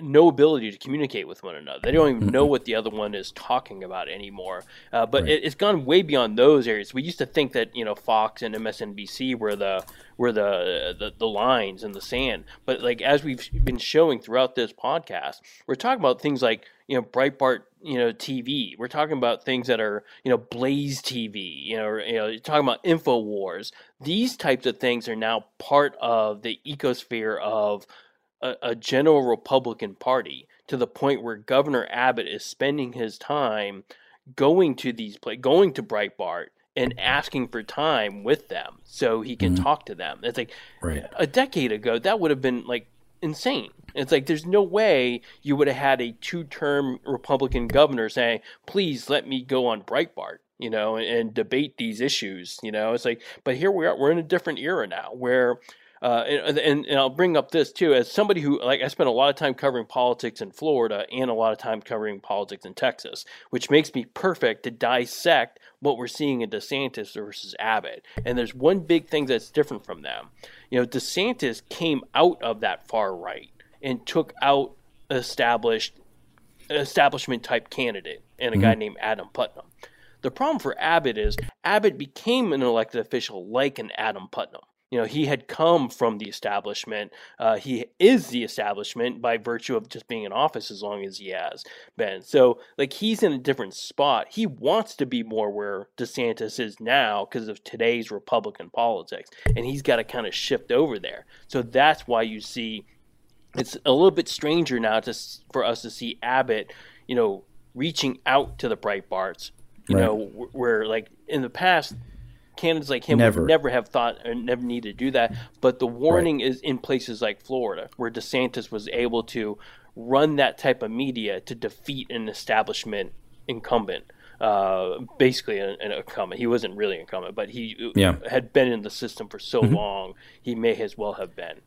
B: no ability to communicate with one another. They don't even know what the other one is talking about anymore. Uh, but right. it, has gone way beyond those areas. We used to think that you know Fox and MSNBC were the were the, the the lines in the sand. But like as we've been showing throughout this podcast, we're talking about things like you know Breitbart you know TV. We're talking about things that are you know Blaze TV. You know, you know, you're talking about Infowars. These types of things are now part of the ecosphere of a, a general Republican Party to the point where Governor Abbott is spending his time going to these places, going to Breitbart and asking for time with them so he can mm-hmm. talk to them. It's like right. a decade ago that would have been like insane. It's like there's no way you would have had a two-term Republican governor saying, "Please let me go on Breitbart." You know, and, and debate these issues. You know, it's like, but here we are. We're in a different era now, where uh, and, and, and I'll bring up this too as somebody who like I spent a lot of time covering politics in Florida and a lot of time covering politics in Texas, which makes me perfect to dissect what we're seeing in DeSantis versus Abbott. And there's one big thing that's different from them. You know, DeSantis came out of that far right and took out established establishment type candidate and a mm-hmm. guy named Adam Putnam. The problem for Abbott is Abbott became an elected official like an Adam Putnam. You know, he had come from the establishment. Uh, he is the establishment by virtue of just being in office as long as he has been. So, like, he's in a different spot. He wants to be more where DeSantis is now because of today's Republican politics, and he's got to kind of shift over there. So that's why you see it's a little bit stranger now to for us to see Abbott, you know, reaching out to the Breitbarts. You right. know, where like in the past, candidates like him never. would never have thought or never need to do that. But the warning right. is in places like Florida, where DeSantis was able to run that type of media to defeat an establishment incumbent. Uh, basically an, an, incumbent. He wasn't really incumbent, but he yeah. had been in the system for so mm-hmm. long, he may as well have been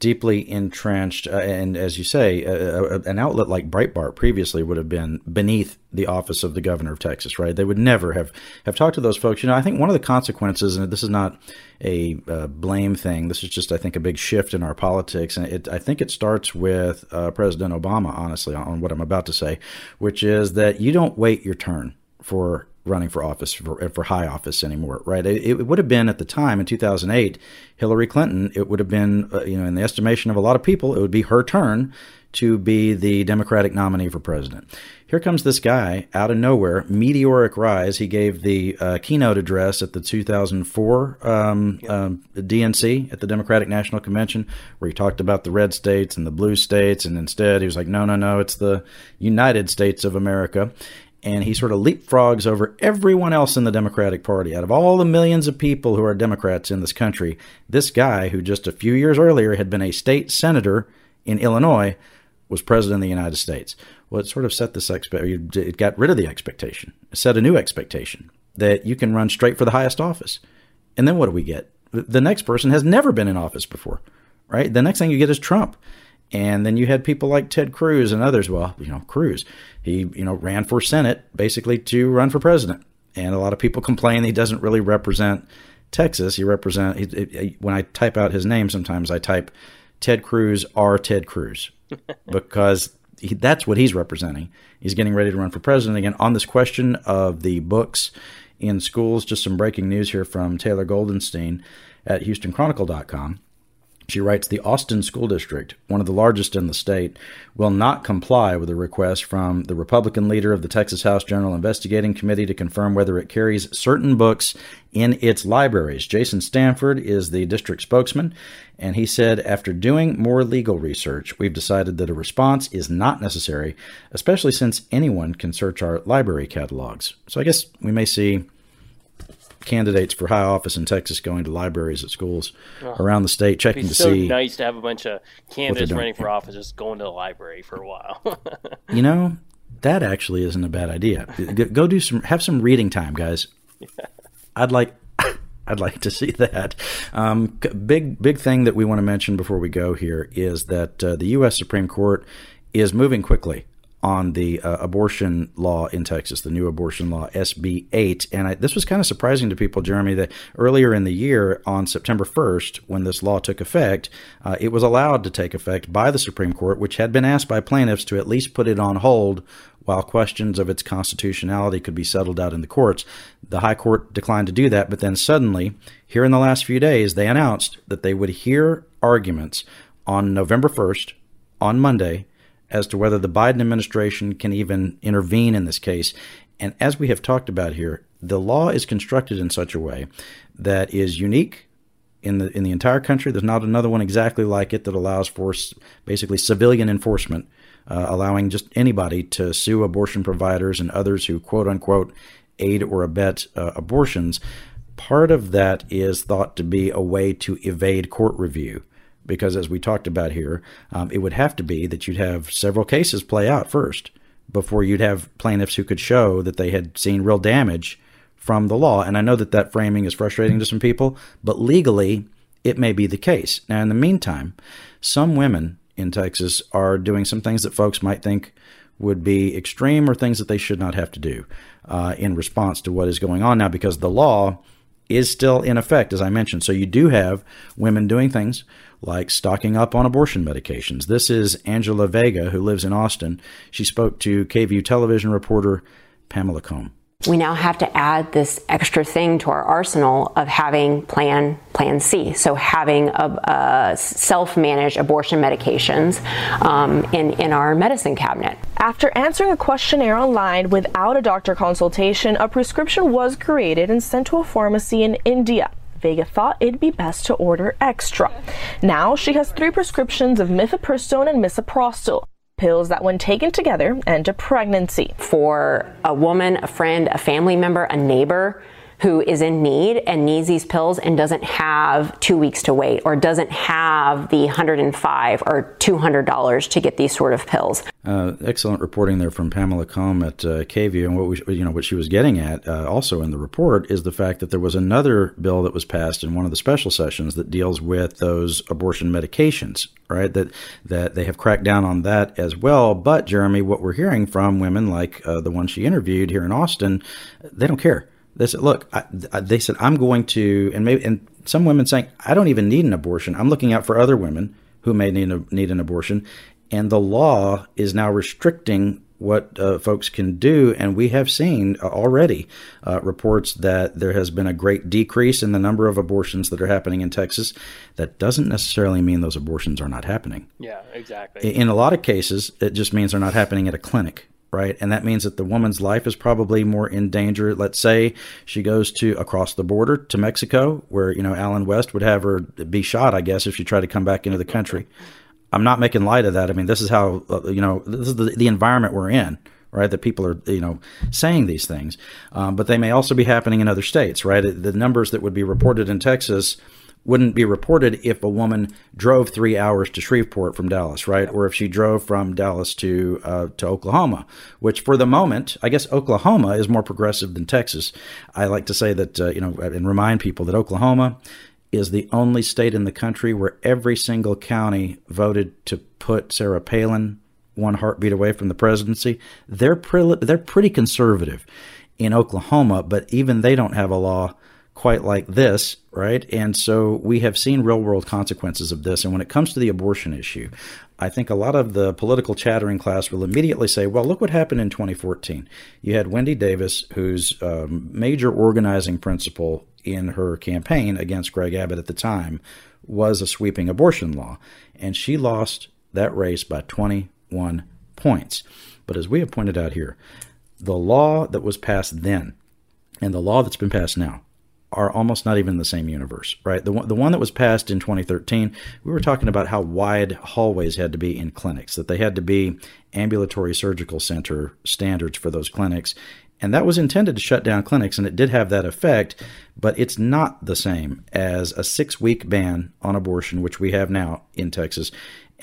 A: deeply entrenched, uh, and as you say, uh, uh, an outlet like Breitbart previously would have been beneath the office of the governor of Texas, right? They would never have have talked to those folks. You know, I think one of the consequences, and this is not a uh, blame thing. This is just, I think, a big shift in our politics, and it, I think it starts with uh, President Obama. Honestly, on what I'm about to say, which is that you don't wait your turn for running for office for, for high office anymore, right? It, it, would have been at the time in 2008, Hillary Clinton. It would have been, uh, you know, in the estimation of a lot of people, it would be her turn to be the Democratic nominee for president. Here comes this guy out of nowhere, meteoric rise. He gave the uh, keynote address at the 2004 um, um, DNC at the Democratic National Convention, where he talked about the red states and the blue states, and instead he was like, "No, no, no, it's the United States of America." And he sort of leapfrogs over everyone else in the Democratic Party. Out of all the millions of people who are Democrats in this country, this guy, who just a few years earlier had been a state senator in Illinois, was president of the United States. Well, it sort of set this expectation, it got rid of the expectation, set a new expectation that you can run straight for the highest office. And then what do we get? The next person has never been in office before, right? The next thing you get is Trump. And then you had people like Ted Cruz and others. Well, you know, Cruz, he, you know, ran for Senate basically to run for president. And a lot of people complain he doesn't really represent Texas. He represent, he, he, when I type out his name, sometimes I type Ted Cruz or Ted Cruz because he, that's what he's representing. He's getting ready to run for president again. On this question of the books in schools, just some breaking news here from Taylor Goldenstein at HoustonChronicle.com. She writes The Austin School District, one of the largest in the state, will not comply with a request from the Republican leader of the Texas House General Investigating Committee to confirm whether it carries certain books in its libraries. Jason Stanford is the district spokesman, and he said, After doing more legal research, we've decided that a response is not necessary, especially since anyone can search our library catalogs. So I guess we may see candidates for high office in Texas going to libraries at schools oh, around the state, checking to
B: so
A: see.
B: Nice to have a bunch of candidates running for office just going to the library for a while.
A: you know, that actually isn't a bad idea. Go do some, have some reading time, guys. Yeah. I'd like. I'd like to see that. Um, big, big thing that we want to mention before we go here is that uh, the U.S. Supreme Court is moving quickly on the uh, abortion law in Texas, the new abortion law, SB 8. And I, this was kind of surprising to people, Jeremy, that earlier in the year, on September 1st, when this law took effect, uh, it was allowed to take effect by the Supreme Court, which had been asked by plaintiffs to at least put it on hold while questions of its constitutionality could be settled out in the courts. The High Court declined to do that, but then suddenly, here in the last few days, they announced that they would hear arguments on November 1st, on Monday, as to whether the Biden administration can even intervene in this case. And as we have talked about here, the law is constructed in such a way that is unique in the in the entire country. There's not another one exactly like it that allows for basically civilian enforcement, uh, allowing just anybody to sue abortion providers and others who quote unquote aid or abet uh, abortions. Part of that is thought to be a way to evade court review because as we talked about here, um, it would have to be that you'd have several cases play out first before you'd have plaintiffs who could show that they had seen real damage from the law. And I know that that framing is frustrating to some people, but legally, it may be the case. Now, in the meantime, some women in Texas are doing some things that folks might think would be extreme or things that they should not have to do uh, in response to what is going on now because the law is still in effect, as I mentioned. So you do have women doing things like stocking up on abortion medications. This is Angela Vega, who lives in Austin. She spoke to KVUE television reporter Pamela Comme
U: we now have to add this extra thing to our arsenal of having plan plan c. So having a, a self-managed abortion medications um, in, in our medicine cabinet.
V: After answering a questionnaire online without a doctor consultation a prescription was created and sent to a pharmacy in india. Vega thought it'd be best to order extra. Now she has three prescriptions of mifepristone and misoprostol pills that, when taken together, end a pregnancy.
U: For a woman, a friend, a family member, a neighbor who is in need and needs these pills and doesn't have two weeks to wait or doesn't have the 105 or $200 to get these sort of pills.
A: Uh, excellent reporting there from Pamela Comme at uh, and what we, you know what she was getting at uh, also in the report is the fact that there was another bill that was passed in one of the special sessions that deals with those abortion medications, right? That that they have cracked down on that as well. But Jeremy, what we're hearing from women like uh, the one she interviewed here in Austin, they don't care they said, "Look," I, I, they said, "I'm going to," and maybe, and some women saying, "I don't even need an abortion. I'm looking out for other women who may need a, need an abortion," and the law is now restricting what uh, folks can do. And we have seen uh, already uh, reports that there has been a great decrease in the number of abortions that are happening in Texas. That doesn't necessarily mean those abortions are not happening.
B: Yeah, exactly.
A: In a lot of cases, it just means they're not happening at a clinic right? And that means that the woman's life is probably more in danger. Let's say she goes to across the border to Mexico, where you know Allen West would have her be shot, I guess, if she tried to come back into the country. I'm not making light of that. I mean, this is how uh, you know this is the, the environment we're in right? That people are, you know, saying these things, um, but they may also be happening in other states, right? The numbers that would be reported in Texas wouldn't be reported if a woman drove three hours to Shreveport from Dallas, right? Or if she drove from Dallas to uh, to Oklahoma, which for the moment, I guess Oklahoma is more progressive than Texas. I like to say that uh, you know and remind people that Oklahoma is the only state in the country where every single county voted to put Sarah Palin one heartbeat away from the presidency. They're pre- they're pretty conservative in Oklahoma, but even they don't have a law quite like this, right? And so we have seen real world consequences of this. And when it comes to the abortion issue, I think a lot of the political chattering class will immediately say, well, look what happened in 2014. You had Wendy Davis, whose um, major organizing principle in her campaign against Greg Abbott at the time was a sweeping abortion law. And she lost that race by 21 points. But as we have pointed out here, the law that was passed then and the law that's been passed now are almost not even the same universe, right? The one, the one that was passed in 2013, we were talking about how wide hallways had to be in clinics, that they had to be ambulatory surgical center standards for those clinics. And that was intended to shut down clinics, and it did have that effect, but it's not the same as a six week ban on abortion, which we have now in Texas.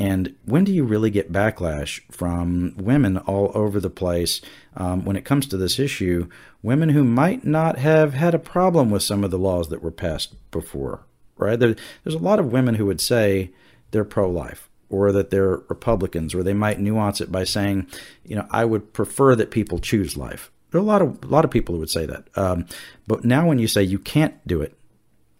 A: And when do you really get backlash from women all over the place um, when it comes to this issue? Women who might not have had a problem with some of the laws that were passed before, right? There, there's a lot of women who would say they're pro life or that they're Republicans, or they might nuance it by saying, you know, I would prefer that people choose life. There are a lot of a lot of people who would say that. Um, but now, when you say you can't do it,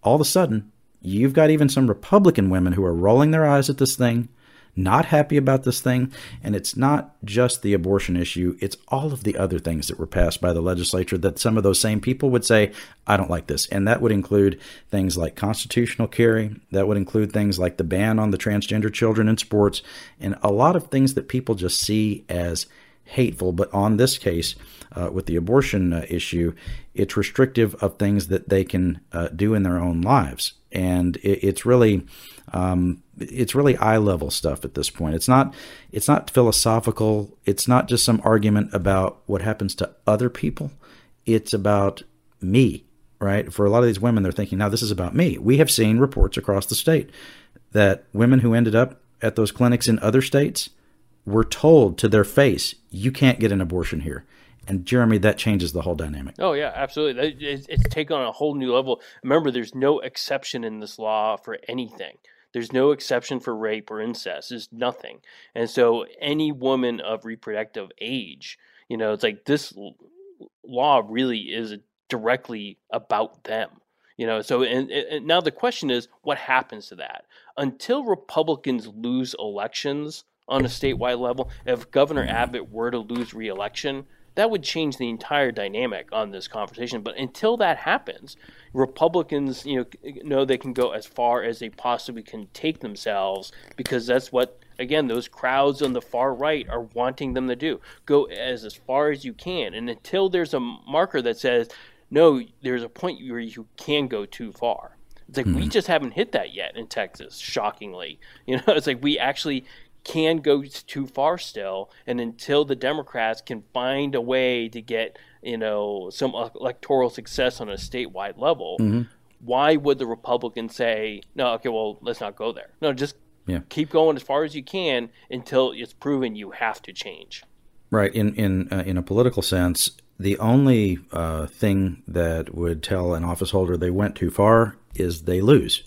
A: all of a sudden you've got even some Republican women who are rolling their eyes at this thing not happy about this thing. And it's not just the abortion issue, it's all of the other things that were passed by the legislature that some of those same people would say, I don't like this. And that would include things like constitutional carry, that would include things like the ban on the transgender children in sports, and a lot of things that people just see as hateful. But on this case, uh, with the abortion uh, issue, it's restrictive of things that they can uh, do in their own lives. And it, it's really um, it's really eye level stuff at this point. It's not it's not philosophical. It's not just some argument about what happens to other people. It's about me, right? For a lot of these women, they're thinking, now this is about me. We have seen reports across the state that women who ended up at those clinics in other states were told to their face, you can't get an abortion here. And Jeremy, that changes the whole dynamic.
B: Oh yeah, absolutely. It's, it's taken on a whole new level. Remember, there's no exception in this law for anything. There's no exception for rape or incest. There's nothing. And so any woman of reproductive age, you know, it's like this law really is directly about them. You know, so and, and now the question is, what happens to that? Until Republicans lose elections on a statewide level, if Governor Abbott were to lose reelection, that would change the entire dynamic on this conversation. But until that happens, Republicans, you know, know they can go as far as they possibly can take themselves because that's what again those crowds on the far right are wanting them to do. Go as as far as you can, and until there's a marker that says no, there's a point where you can go too far. It's like mm-hmm. we just haven't hit that yet in Texas. Shockingly, you know, it's like we actually can go too far still, and until the Democrats can find a way to get you know some electoral success on a statewide level. Mm-hmm. Why would the Republicans say no? Okay, well, let's not go there. No, just yeah. keep going as far as you can until it's proven you have to change.
A: Right. In in uh, in a political sense, the only uh, thing that would tell an office holder they went too far is they lose.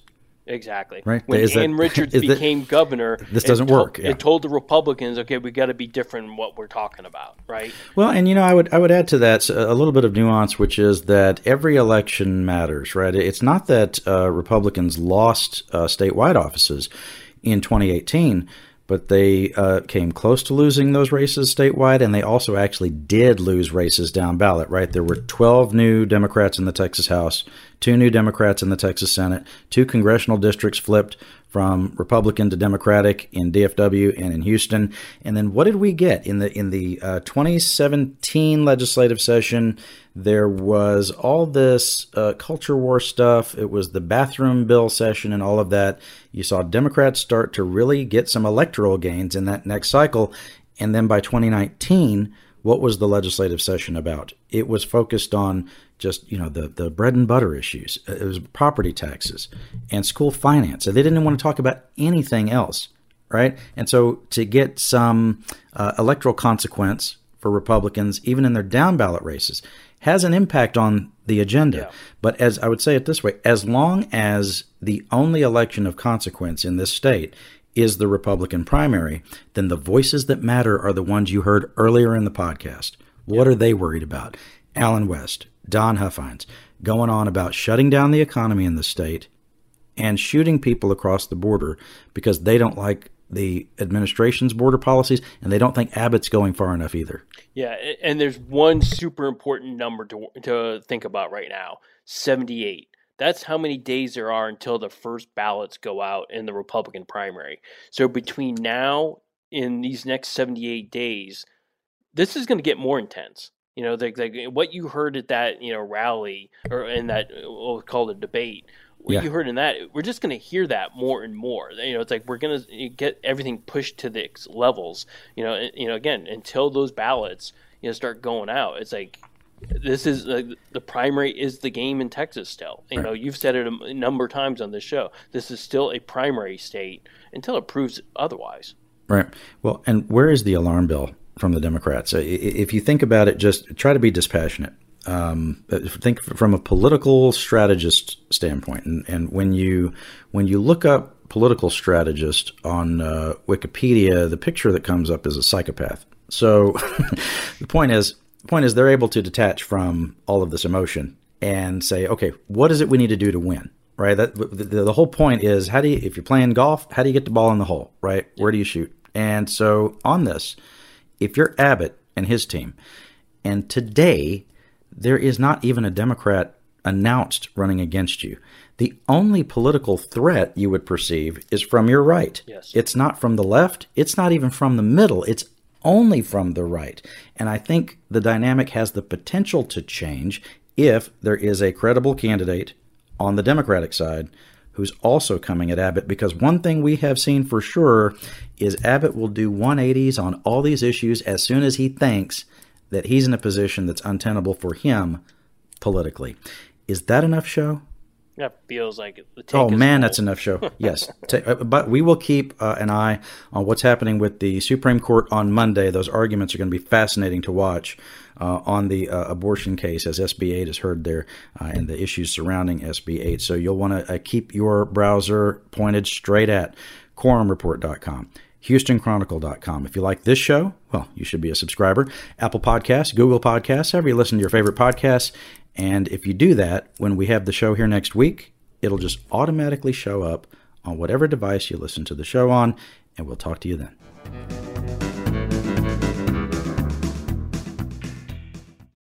B: Exactly.
A: Right.
B: When is Ann that, Richards became that, governor,
A: this doesn't work.
B: Yeah. It told the Republicans, okay, we got to be different in what we're talking about, right?
A: Well, and you know, I would I would add to that a little bit of nuance, which is that every election matters, right? It's not that uh, Republicans lost uh, statewide offices in 2018 but they uh, came close to losing those races statewide, and they also actually did lose races down ballot, right? There were 12 new Democrats in the Texas House, two new Democrats in the Texas Senate, two congressional districts flipped from Republican to Democratic in DFW and in Houston. And then what did we get in the in the uh, 2017 legislative session? There was all this uh, culture war stuff. It was the bathroom bill session and all of that. You saw Democrats start to really get some electoral gains in that next cycle. And then by 2019, what was the legislative session about? It was focused on just you know the the bread and butter issues. Uh, it was property taxes and school finance. And they didn't want to talk about anything else, right? And so to get some uh, electoral consequence for Republicans, even in their down ballot races, has an impact on the agenda. Yeah. But as I would say it this way, as long as the only election of consequence in this state is the Republican primary, then the voices that matter are the ones you heard earlier in the podcast. What are they worried about? Allen West, Don Huffines, going on about shutting down the economy in the state and shooting people across the border because they don't like the administration's border policies and they don't think Abbott's going far enough either.
B: Yeah, and there's one super important number to to think about right now. 78. That's how many days there are until the first ballots go out in the Republican primary. So between now in these next 78 days, this is going to get more intense. You know, like, like eh, what you heard at that you know rally or in that eh, what we call a debate. What yeah. you heard in that, we're just going to hear that more and more. You know, it's like we're going to eh, get everything pushed to the levels. You know, you know, again, until those ballots you know start going out, it's like this is uh, the primary is the game in Texas still. You right. know, you've said it a number of times on this show. This is still a primary state until it proves otherwise.
A: Right. Well, and where is the alarm bell from the Democrats. If you think about it, just try to be dispassionate. Um, think from a political strategist standpoint, and, and when you when you look up political strategist on uh, Wikipedia, the picture that comes up is a psychopath. So the point is, the point is they're able to detach from all of this emotion and say, okay, what is it we need to do to win? Right. That the, the whole point is how do you, if you're playing golf, how do you get the ball in the hole? Right. Where do you shoot? And so on this, if you're Abbott and his team, and today there is not even a Democrat announced running against you, the only political threat you would perceive is from your right.
B: Yes.
A: It's not from the left, it's not even from the middle, it's only from the right. And I think the dynamic has the potential to change if there is a credible candidate on the Democratic side who's also coming at Abbott because one thing we have seen for sure is Abbott will do 180s on all these issues as soon as he thinks that he's in a position that's untenable for him politically. Is that enough show?
B: That feels like
A: Oh man, that's enough show. Yes, uh, but we will keep uh, an eye on what's happening with the Supreme Court on Monday. Those arguments are going to be fascinating to watch uh, on the uh, abortion case as SB 8 is heard there uh, and the issues surrounding SB 8. So you'll want to uh, keep your browser pointed straight at quorumreport.com. HoustonChronicle.com. If you like this show, well, you should be a subscriber. Apple Podcasts, Google Podcasts, however you listen to your favorite podcasts. And if you do that, when we have the show here next week, it'll just automatically show up on whatever device you listen to the show on, and we'll talk to you then.